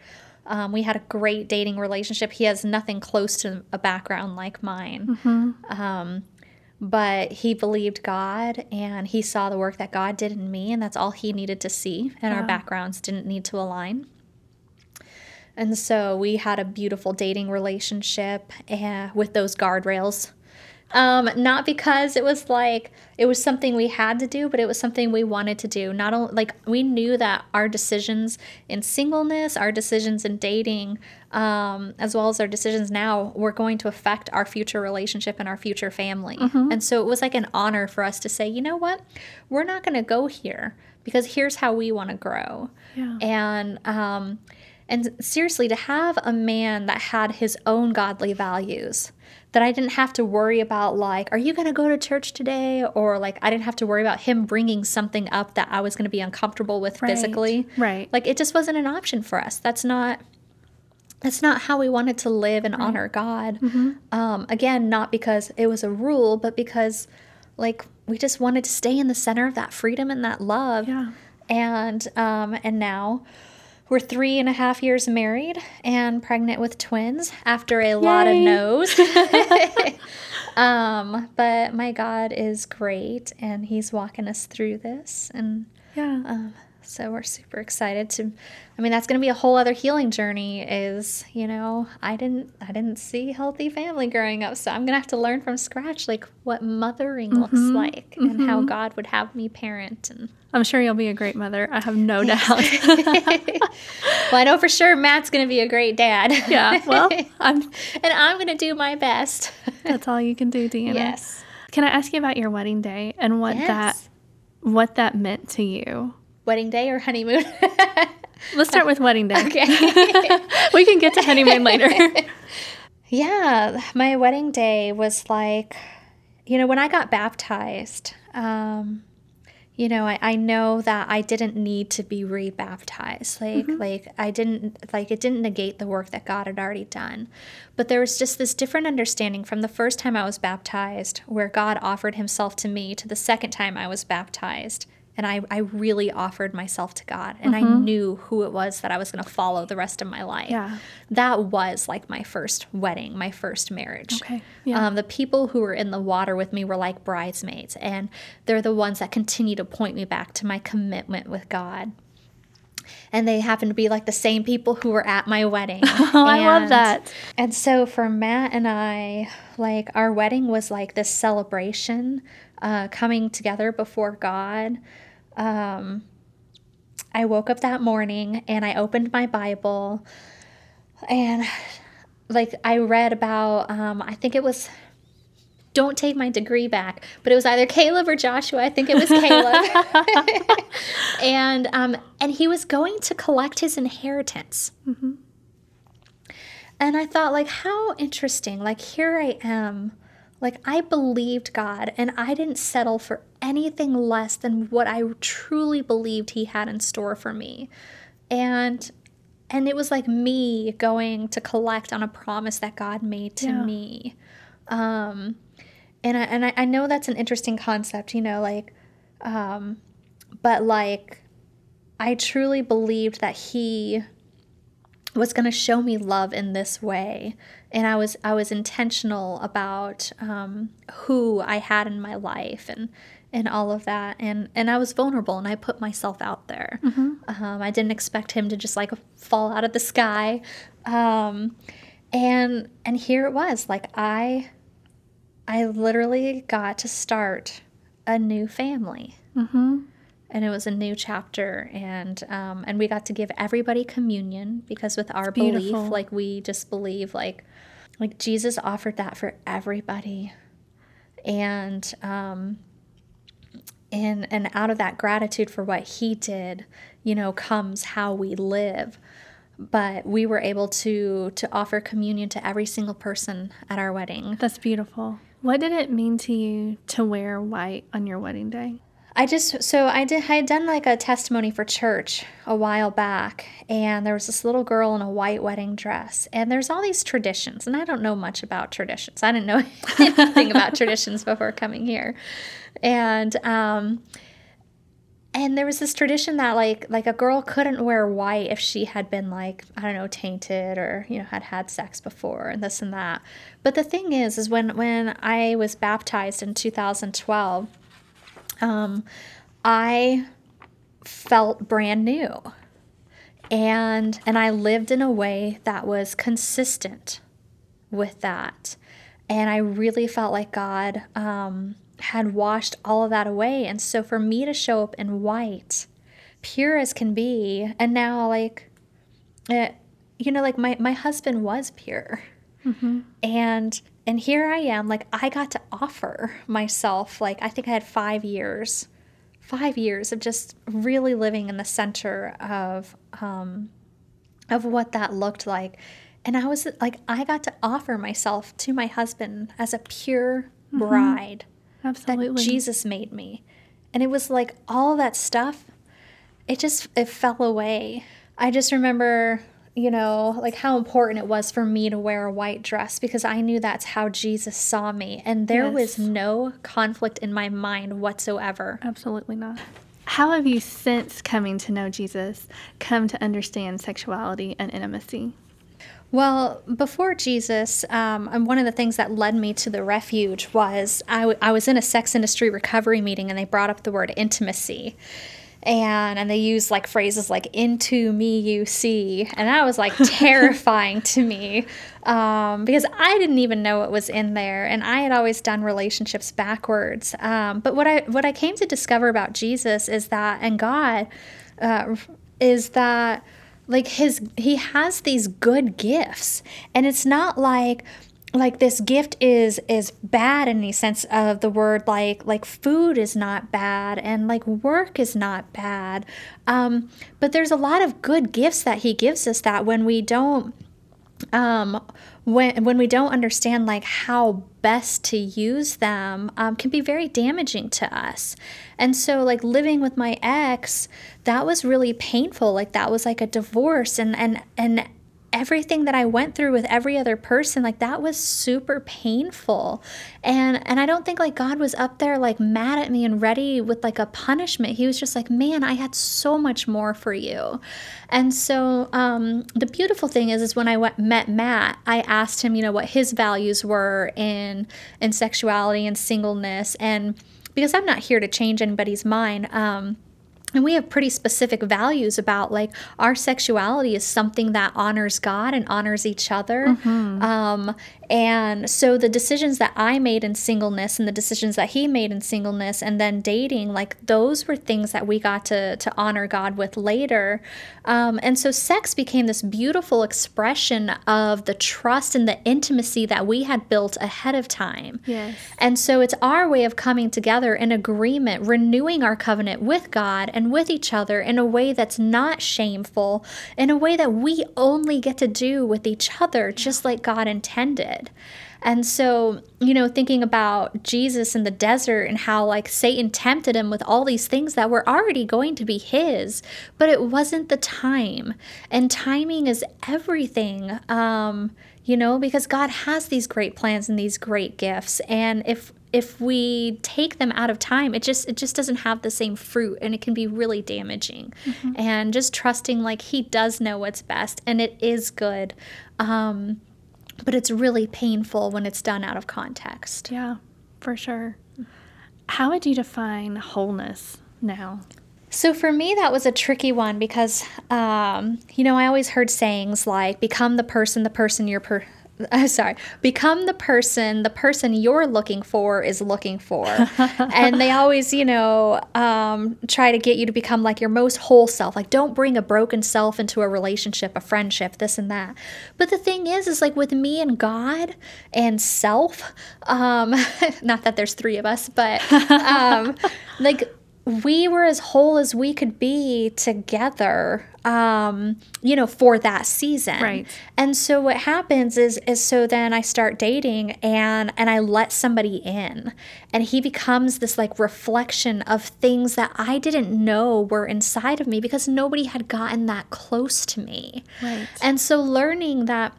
um, we had a great dating relationship he has nothing close to a background like mine Mm-hmm. um, but he believed God and he saw the work that God did in me, and that's all he needed to see. And our backgrounds didn't need to align. And so we had a beautiful dating relationship uh, with those guardrails. Um, not because it was like it was something we had to do, but it was something we wanted to do. Not only like we knew that our decisions in singleness, our decisions in dating, um, as well as our decisions now, were going to affect our future relationship and our future family. And so it was like an honor for us to say, you know what, we're not going to go here because here's how we want to grow. Yeah. And um, and seriously, to have a man that had his own godly values, that I didn't have to worry about, like, are you going to go to church today? Or like, I didn't have to worry about him bringing something up that I was going to be uncomfortable with Right. physically. Right. Like, it just wasn't an option for us. That's not. That's not how we wanted to live and honor God. Um, again, not because it was a rule, but because, like, we just wanted to stay in the center of that freedom and that love Yeah. and um, and now we're three and a half years married and pregnant with twins after a lot of Yay. no's. um, but my God is great, and He's walking us through this, and Yeah. um, so we're super excited to. I mean, that's going to be a whole other healing journey. Is you know, I didn't I didn't see healthy family growing up, so I'm gonna have to learn from scratch, like what mothering looks like and how God would have me parent and. I'm sure you'll be a great mother. I have no doubt. well, I know for sure Matt's going to be a great dad. yeah. Well, I'm, and I'm going to do my best. that's all you can do, Deanna. yes. Can I ask you about your wedding day and what that what that meant to you? Wedding day or honeymoon? Let's start with wedding day. okay. we can get to honeymoon later. yeah, my wedding day was like, you know, when I got baptized, um, you know, I, I know that I didn't need to be rebaptized. Like, mm-hmm. like I didn't like it didn't negate the work that God had already done. But there was just this different understanding from the first time I was baptized, where God offered himself to me, to the second time I was baptized. And I, I really offered myself to God. And I knew who it was that I was going to follow the rest of my life Yeah. that was like my first wedding, my first marriage. Okay, yeah. Um, the people who were in the water with me were like bridesmaids, and they're the ones that continue to point me back to my commitment with God. And they happen to be like the same people who were at my wedding. Oh, I love that. And so for Matt and I, like our wedding was like this celebration, uh, coming together before God. Um, I woke up that morning and I opened my Bible and like I read about um, I think it was don't take my degree back, but it was either Caleb or Joshua. I think it was Caleb. and um, and he was going to collect his inheritance. And I thought, like, how interesting. Like, here I am. Like, I believed God and I didn't settle for anything less than what I truly believed He had in store for me. And and it was like me going to collect on a promise that God made to Yeah. me. Um, and I, and I, I know that's an interesting concept, you know, like, um, but like, I truly believed that He was going to show me love in this way and i was i was intentional about um, who i had in my life and and all of that and and i was vulnerable and i put myself out there. Um, i didn't expect him to just like fall out of the sky. Um, and and here it was like i i literally got to start a new family. Mm-hmm. and it was a new chapter and um, and we got to give everybody communion because with our beautiful. belief like we just believe like like jesus offered that for everybody. And um and and out of that gratitude for what he did, you know, comes how we live. But we were able to to offer communion to every single person at our wedding. That's beautiful. What did it mean to you to wear white on your wedding day? I just so I did I had done like a testimony for church a while back and there was this little girl in a white wedding dress and there's all these traditions and I don't know much about traditions. I didn't know anything about traditions before coming here. And um and there was this tradition that like like a girl couldn't wear white if she had been like i don't know tainted or you know had had sex before and this and that but the thing is is when when i was baptized in 2012 um, I felt brand new. And and I lived in a way that was consistent with that. And I really felt like God um, had washed all of that away. And so for me to show up in white, pure as can be, and now like, it, eh, you know, like my, my husband was pure. Mm-hmm. And and here I am, like I got to offer myself, like I think I had five years, five years of just really living in the center of um, of what that looked like. And I was like, I got to offer myself to my husband as a pure mm-hmm. bride Absolutely. that Jesus made me. And it was like all that stuff, it just it fell away. I just remember you know, like how important it was for me to wear a white dress because I knew that's how Jesus saw me. And there yes. was no conflict in my mind whatsoever. Absolutely not. How have you, since coming to know Jesus, come to understand sexuality and intimacy? Well, before Jesus, um, one of the things that led me to the refuge was I, w- I was in a sex industry recovery meeting and they brought up the word intimacy. And and they use like phrases like into me you see. And that was like terrifying to me um, because i didn't even know it was in there and i had always done relationships backwards. Um, but what i what i came to discover about jesus is that and god uh, is that like his he has these good gifts. And it's not like like this gift is is bad in the sense of the word like like food is not bad and like work is not bad. Um, but there's a lot of good gifts that he gives us that when we don't um, when when we don't understand like how best to use them um, can be very damaging to us. And so like living with my ex that was really painful. Like that was like a divorce and and and everything that I went through with every other person, like that was super painful. And and I don't think like God was up there like mad at me and ready with like a punishment. He was just like, "Man, I had so much more for you." And so um, the beautiful thing is is when I went met Matt, I asked him, you know, what his values were in in sexuality and singleness and because I'm not here to change anybody's mind, um, and we have pretty specific values about like our sexuality is something that honors God and honors each other. Mm-hmm. Um, and so the decisions that I made in singleness and the decisions that he made in singleness and then dating, like those were things that we got to, to honor God with later. Um, and so sex became this beautiful expression of the trust and the intimacy that we had built ahead of time. Yes. And so it's our way of coming together in agreement, renewing our covenant with God and with each other in a way that's not shameful, in a way that we only get to do with each other, just like God intended. And so, you know, thinking about Jesus in the desert and how like Satan tempted him with all these things that were already going to be his, but it wasn't the time. And timing is everything. Um, you know, because God has these great plans and these great gifts. And if if we take them out of time, it just it just doesn't have the same fruit and it can be really damaging. Mm-hmm. And just trusting like he does know what's best and it is good. Um, but it's really painful when it's done out of context. Yeah, for sure. How would you define wholeness now? So for me, that was a tricky one because, um, you know, I always heard sayings like "become the person, the person you're per- uh, sorry, become the person the person you're looking for is looking for. and they always, you know, um, try to get you to become like your most whole self. Like, don't bring a broken self into a relationship, a friendship, this and that. But the thing is, is like with me and God and self, um, not that there's three of us, but um, like we were as whole as we could be together um you know for that season Right. and so what happens is is so then i start dating and and i let somebody in and he becomes this like reflection of things that i didn't know were inside of me because nobody had gotten that close to me Right. and so learning that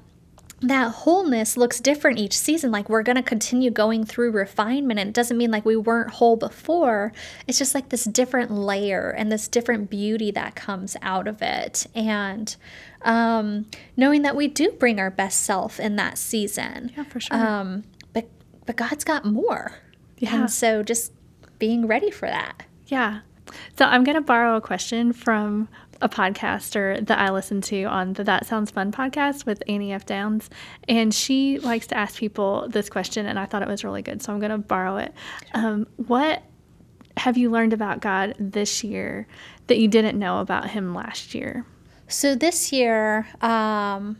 that wholeness looks different each season. Like we're going to continue going through refinement. And it doesn't mean like we weren't whole before. It's just like this different layer and this different beauty that comes out of it. And um, knowing that we do bring our best self in that season. Yeah, for sure. Um, but, but God's got more. Yeah. And so just being ready for that. Yeah. So I'm going to borrow a question from a podcaster that I listen to on the That Sounds Fun podcast with Annie F. Downs. And she likes to ask people this question, and I thought it was really good. So I'm going to borrow it. Um, what have you learned about God this year that you didn't know about Him last year? So this year um,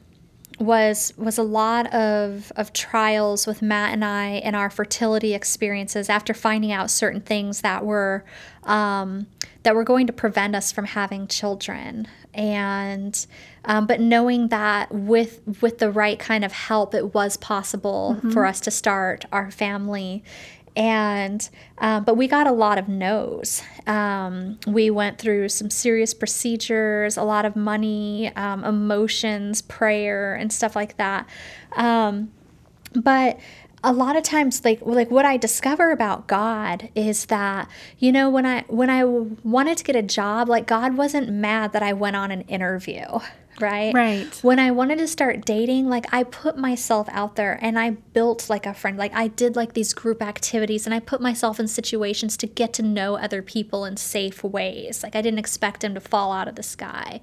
was was a lot of of trials with Matt and I and our fertility experiences after finding out certain things that were um, that were going to prevent us from having children. And um, but knowing that with with the right kind of help it was possible for us to start our family and um, but we got a lot of no's. Um, we went through some serious procedures a lot of money um, emotions prayer and stuff like that. Um, but a lot of times like like what i discover about god is that you know when i when i wanted to get a job like god wasn't mad that i went on an interview right Right. when I wanted to start dating, like I put myself out there and I built like a friend. Like I did like these group activities and I put myself in situations to get to know other people in safe ways. Like I didn't expect them to fall out of the sky.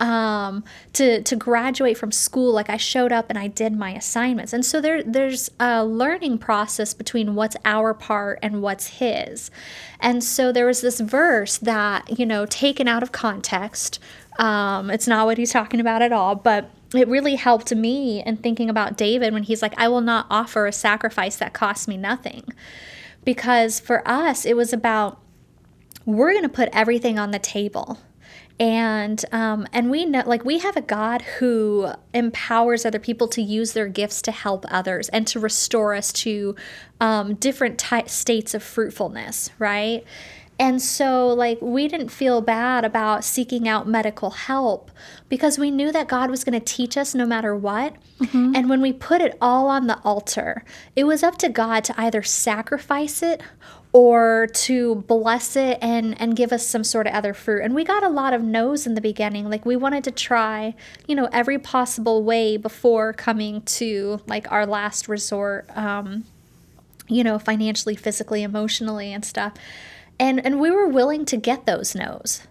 Um, to to graduate from school, like I showed up and I did my assignments. And so there there's a learning process between what's our part and what's his. And so there was this verse that, you know, taken out of context, um, it's not what he's talking about at all, but it really helped me in thinking about David when he's like, I will not offer a sacrifice that costs me nothing. Because for us, it was about we're going to put everything on the table. And um, and we know like we have a God who empowers other people to use their gifts to help others and to restore us to um, different ty- states of fruitfulness, right? And so, like, we didn't feel bad about seeking out medical help because we knew that God was going to teach us no matter what. And when we put it all on the altar, it was up to God to either sacrifice it or to bless it and and give us some sort of other fruit. And we got a lot of no's in the beginning. Like we wanted to try, you know, every possible way before coming to like our last resort um you know, financially, physically, emotionally, and stuff. And and we were willing to get those no's.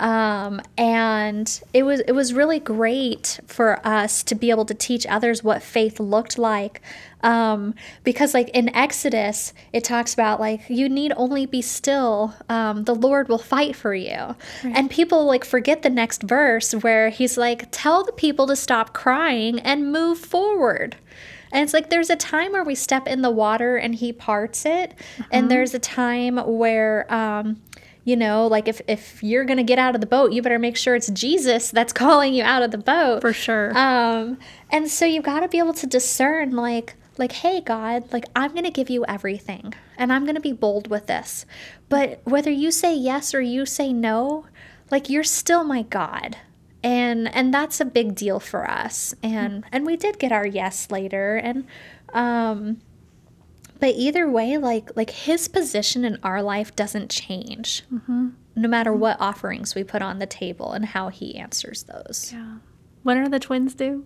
Um, and it was it was really great for us to be able to teach others what faith looked like. Um, because like in Exodus, it talks about like you need only be still. Um, the Lord will fight for you. And people like forget the next verse where he's like, tell the people to stop crying and move forward. And it's like there's a time where we step in the water and he parts it. And there's a time where, um, you know, like if, if you're going to get out of the boat, you better make sure it's Jesus that's calling you out of the boat. For sure. Um, and so you've got to be able to discern, like, like, hey, God, like, I'm going to give you everything and I'm going to be bold with this. But whether you say yes or you say no, like, you're still my God. And, and that's a big deal for us. And, and we did get our yes later. And, um, but either way, like, like his position in our life doesn't change no matter what offerings we put on the table and how he answers those. yeah. When are the twins due?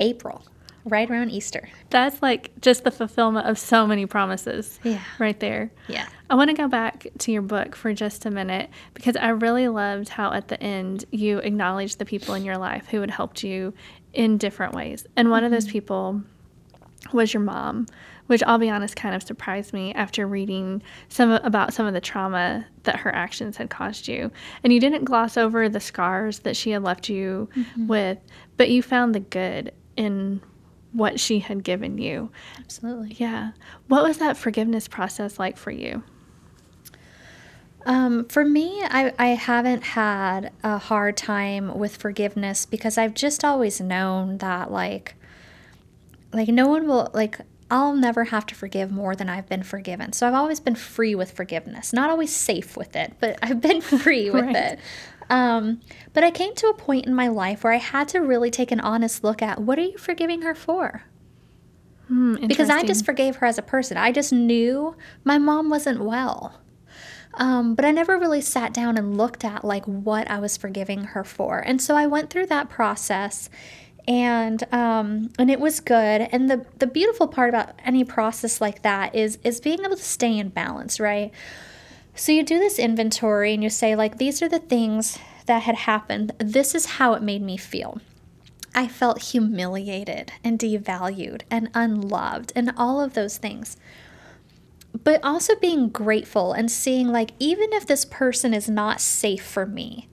April, right around Easter. That's like just the fulfillment of so many promises. Yeah. Right there. Yeah. I want to go back to your book for just a minute because I really loved how at the end you acknowledged the people in your life who had helped you in different ways. And one of those mm-hmm. people was your mom, which I'll be honest kind of surprised me after reading some about some of the trauma that her actions had caused you. And you didn't gloss over the scars that she had left you mm-hmm. with, but you found the good in what she had given you. Absolutely. Yeah. What was that forgiveness process like for you? Um, for me, I, I haven't had a hard time with forgiveness because I've just always known that like like no one will like I'll never have to forgive more than I've been forgiven. So I've always been free with forgiveness. Not always safe with it, but I've been free with right. it. Um, but I came to a point in my life where I had to really take an honest look at what are you forgiving her for? Hmm, because I just forgave her as a person. I just knew my mom wasn't well. Um, but I never really sat down and looked at like what I was forgiving her for. And so I went through that process and um, and it was good. And the the beautiful part about any process like that is is being able to stay in balance, right? So you do this inventory and you say like these are the things that had happened. This is how it made me feel. I felt humiliated and devalued and unloved and all of those things. But also being grateful and seeing like even if this person is not safe for me,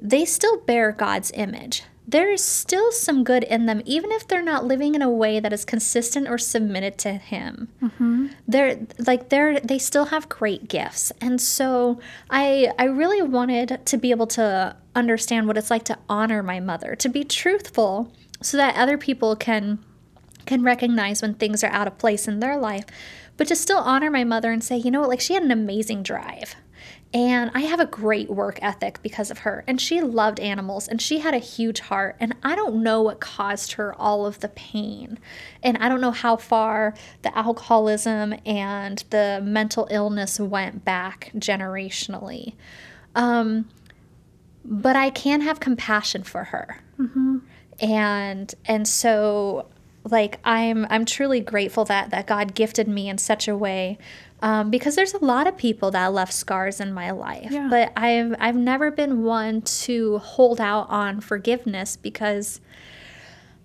they still bear God's image there is still some good in them, even if they're not living in a way that is consistent or submitted to Him. Mm-hmm. They're like they're they still have great gifts, and so I I really wanted to be able to understand what it's like to honor my mother, to be truthful, so that other people can can recognize when things are out of place in their life, but to still honor my mother and say, you know what, like she had an amazing drive. And I have a great work ethic because of her. And she loved animals and she had a huge heart. And I don't know what caused her all of the pain. And I don't know how far the alcoholism and the mental illness went back generationally. Um, but I can have compassion for her. Mm-hmm. And and so like I'm I'm truly grateful that that God gifted me in such a way um, because there's a lot of people that left scars in my life, yeah. but I've I've never been one to hold out on forgiveness because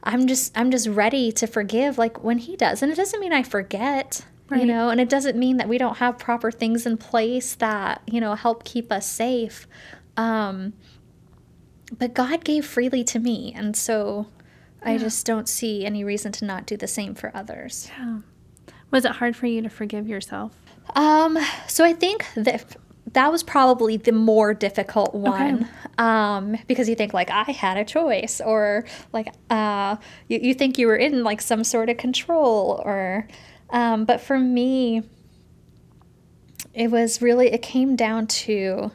I'm just I'm just ready to forgive like when he does, and it doesn't mean I forget. Right. You know, and it doesn't mean that we don't have proper things in place that, you know, help keep us safe. Um, but God gave freely to me. And so yeah. I just don't see any reason to not do the same for others. Yeah. Was it hard for you to forgive yourself? Um, so I think that that was probably the more difficult one okay. um, because you think like I had a choice or like uh, you, you think you were in like some sort of control or um, but for me it was really it came down to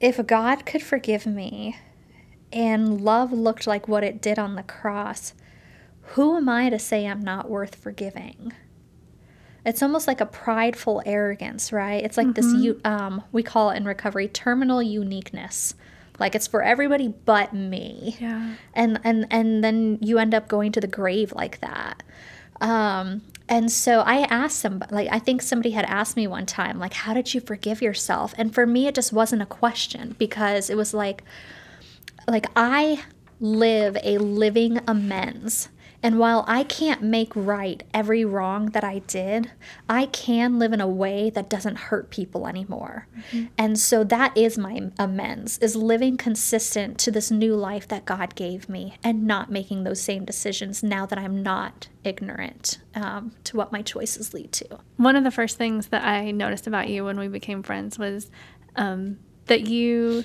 if God could forgive me and love looked like what it did on the cross who am I to say I'm not worth forgiving? It's almost like a prideful arrogance, right? It's like mm-hmm. this, um, we call it in recovery terminal uniqueness. Like it's for everybody but me. Yeah. And and and then you end up going to the grave like that. Um, and so I asked somebody, like, I think somebody had asked me one time, like, how did you forgive yourself? And for me, it just wasn't a question because it was like, like, I live a living amends and while I can't make right every wrong that I did, I can live in a way that doesn't hurt people anymore. Mm-hmm. And so that is my amends, is living consistent to this new life that God gave me and not making those same decisions now that I'm not ignorant um, to what my choices lead to. One of the first things that I noticed about you when we became friends was um, that you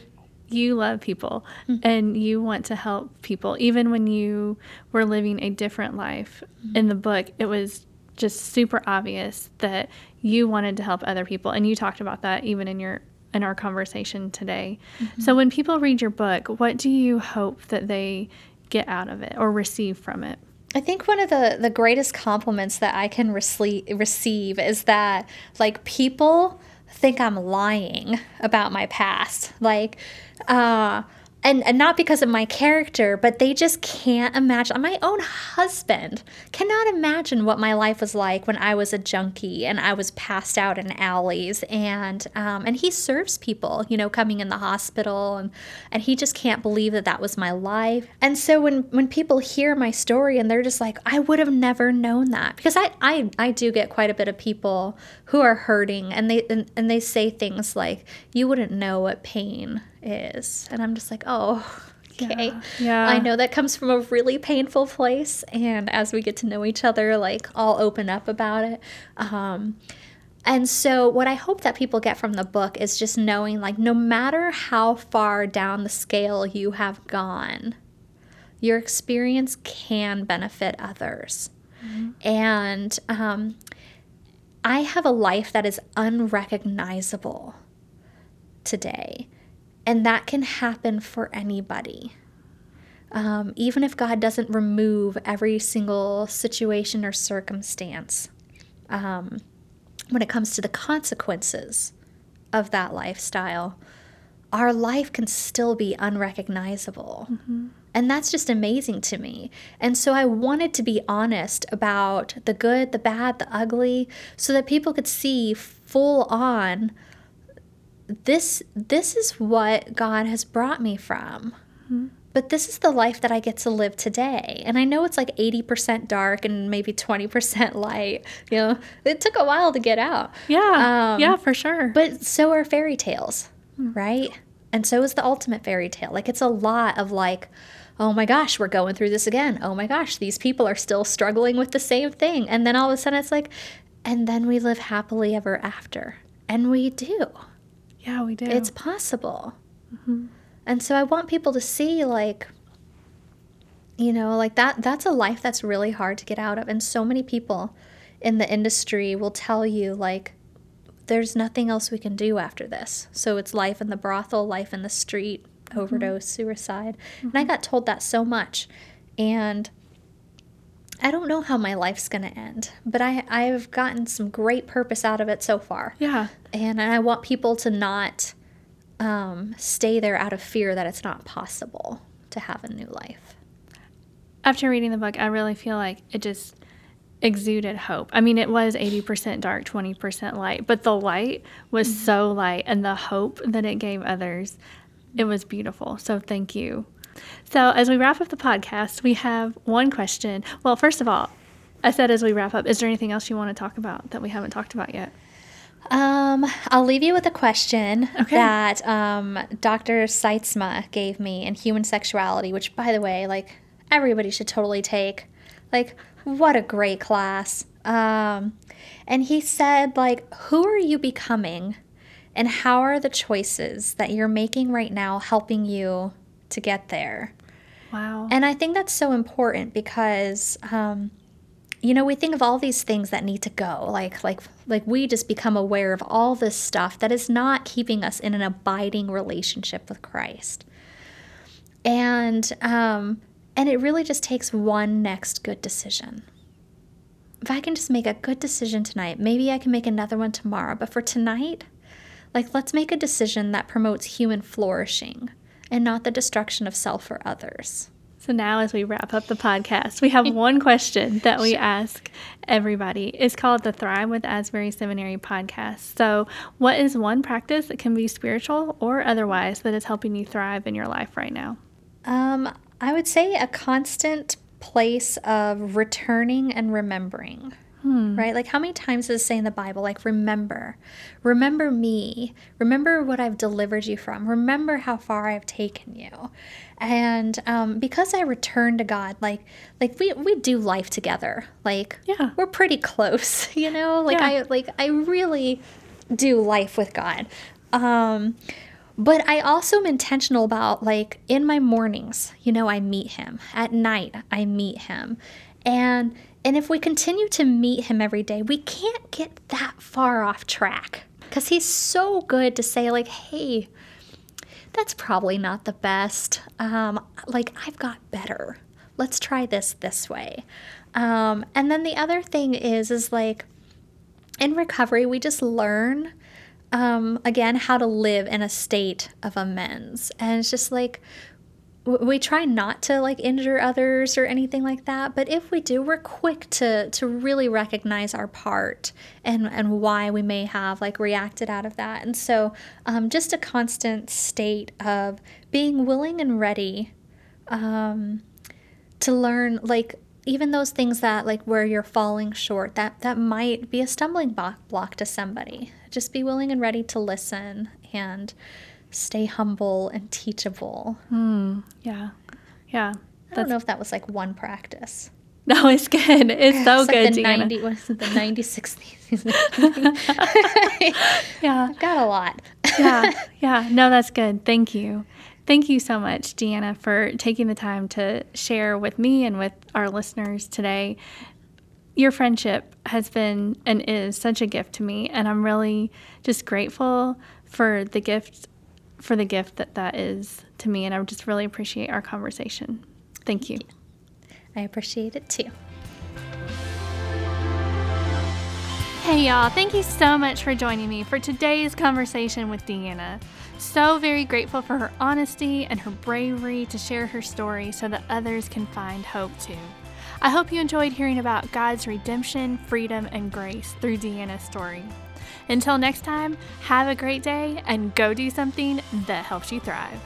you love people mm-hmm. and you want to help people even when you were living a different life mm-hmm. in the book it was just super obvious that you wanted to help other people and you talked about that even in your in our conversation today mm-hmm. so when people read your book what do you hope that they get out of it or receive from it I think one of the, the greatest compliments that I can receive receive is that like people think I'm lying about my past. Like, uh, and, and not because of my character, but they just can't imagine. My own husband cannot imagine what my life was like when I was a junkie and I was passed out in alleys. And um, and he serves people, you know, coming in the hospital, and and he just can't believe that that was my life. And so when when people hear my story and they're just like, I would have never known that because I I, I do get quite a bit of people who are hurting and they and, and they say things like, you wouldn't know what pain is. And I'm just like, oh, okay. Yeah. yeah. I know that comes from a really painful place. And as we get to know each other, like I'll open up about it. Um, And so, what I hope that people get from the book is just knowing like, no matter how far down the scale you have gone, your experience can benefit others. Mm-hmm. And um, I have a life that is unrecognizable today. And that can happen for anybody. Um, even if God doesn't remove every single situation or circumstance, um, when it comes to the consequences of that lifestyle, our life can still be unrecognizable. Mm-hmm. And that's just amazing to me. And so I wanted to be honest about the good, the bad, the ugly, so that people could see full on this this is what God has brought me from. Mm-hmm. But this is the life that I get to live today. And I know it's like 80% dark and maybe 20% light. You know, it took a while to get out. Yeah. Um, yeah, for sure. But so are fairy tales, mm-hmm. right? And so is the ultimate fairy tale. Like it's a lot of like, oh my gosh, we're going through this again. Oh my gosh, these people are still struggling with the same thing. And then all of a sudden it's like, and then we live happily ever after. And we do. Yeah, we do. It's possible. Mm-hmm. And so I want people to see, like, you know, like that, that's a life that's really hard to get out of. And so many people in the industry will tell you, like, there's nothing else we can do after this. So it's life in the brothel, life in the street, mm-hmm. overdose, suicide. Mm-hmm. And I mm-hmm. got told that so much. And I don't know how my life's going to end, but I, I've gotten some great purpose out of it so far. Yeah. And, I want people to not um, stay there out of fear that it's not possible to have a new life. After reading the book, I really feel like it just exuded hope. I mean, it was 80% dark, 20% light, but the light was mm-hmm. so light and the hope that it gave others, it was beautiful. So thank you. So, as we wrap up the podcast, we have one question. Well, first of all, I said as we wrap up, is there anything else you want to talk about that we haven't talked about yet? Um, I'll leave you with a question okay. that um, Dr. Seitzma gave me in human sexuality, which, by the way, like everybody should totally take. Like, what a great class. Um, and he said, like, who are you becoming and how are the choices that you're making right now helping you to get there? Wow. And I think that's so important because, um, you know, we think of all these things that need to go. Like, like, like we just become aware of all this stuff that is not keeping us in an abiding relationship with Christ. And um, and it really just takes one next good decision. If I can just make a good decision tonight, maybe I can make another one tomorrow. But for tonight, like, let's make a decision that promotes human flourishing and not the destruction of self or others. So now, as we wrap up the podcast, we have one question that we ask everybody. It's called the Thrive with Asbury Seminary podcast. So, what is one practice that can be spiritual or otherwise that is helping you thrive in your life right now? Um, I would say a constant place of returning and remembering. Hmm. Right? Like, how many times does it say in the Bible, like, remember, remember me, remember what I've delivered you from, remember how far I've taken you. And um, because I return to God, like, like we, we do life together. Like, yeah, we're pretty close, you know? Like, yeah. I, like, I really do life with God. Um, but I also am intentional about like in my mornings, you know, I meet him. At night, I meet him. And and if we continue to meet him every day, we can't get that far off track cuz he's so good to say like, "Hey, that's probably not the best. Um, like I've got better. Let's try this this way." Um, and then the other thing is is like in recovery, we just learn um, again, how to live in a state of amends. And it's just like, we try not to like injure others or anything like that but if we do we're quick to to really recognize our part and and why we may have like reacted out of that. And so um, just a constant state of being willing and ready um, to learn like even those things that like where you're falling short that that might be a stumbling block block to somebody. Just be willing and ready to listen and stay humble and teachable mm, yeah yeah i don't know if that was like one practice No, it's good. It's so It's good, like the Deanna. 90, was it the 96 Yeah, I've got a lot. yeah, yeah. No, that's good. Thank you. Thank you so much, Deanna, for taking the time to share with me and with our listeners today. Your friendship has been and is such a gift to me, and I'm really just grateful for the gift for the gift that that is to me, and I just really appreciate our conversation. Thank you. I appreciate it too. Hey, y'all, thank you so much for joining me for today's conversation with Deanna. So very grateful for her honesty and her bravery to share her story so that others can find hope too. I hope you enjoyed hearing about God's redemption, freedom, and grace through Deanna's story. Until next time, have a great day and go do something that helps you thrive.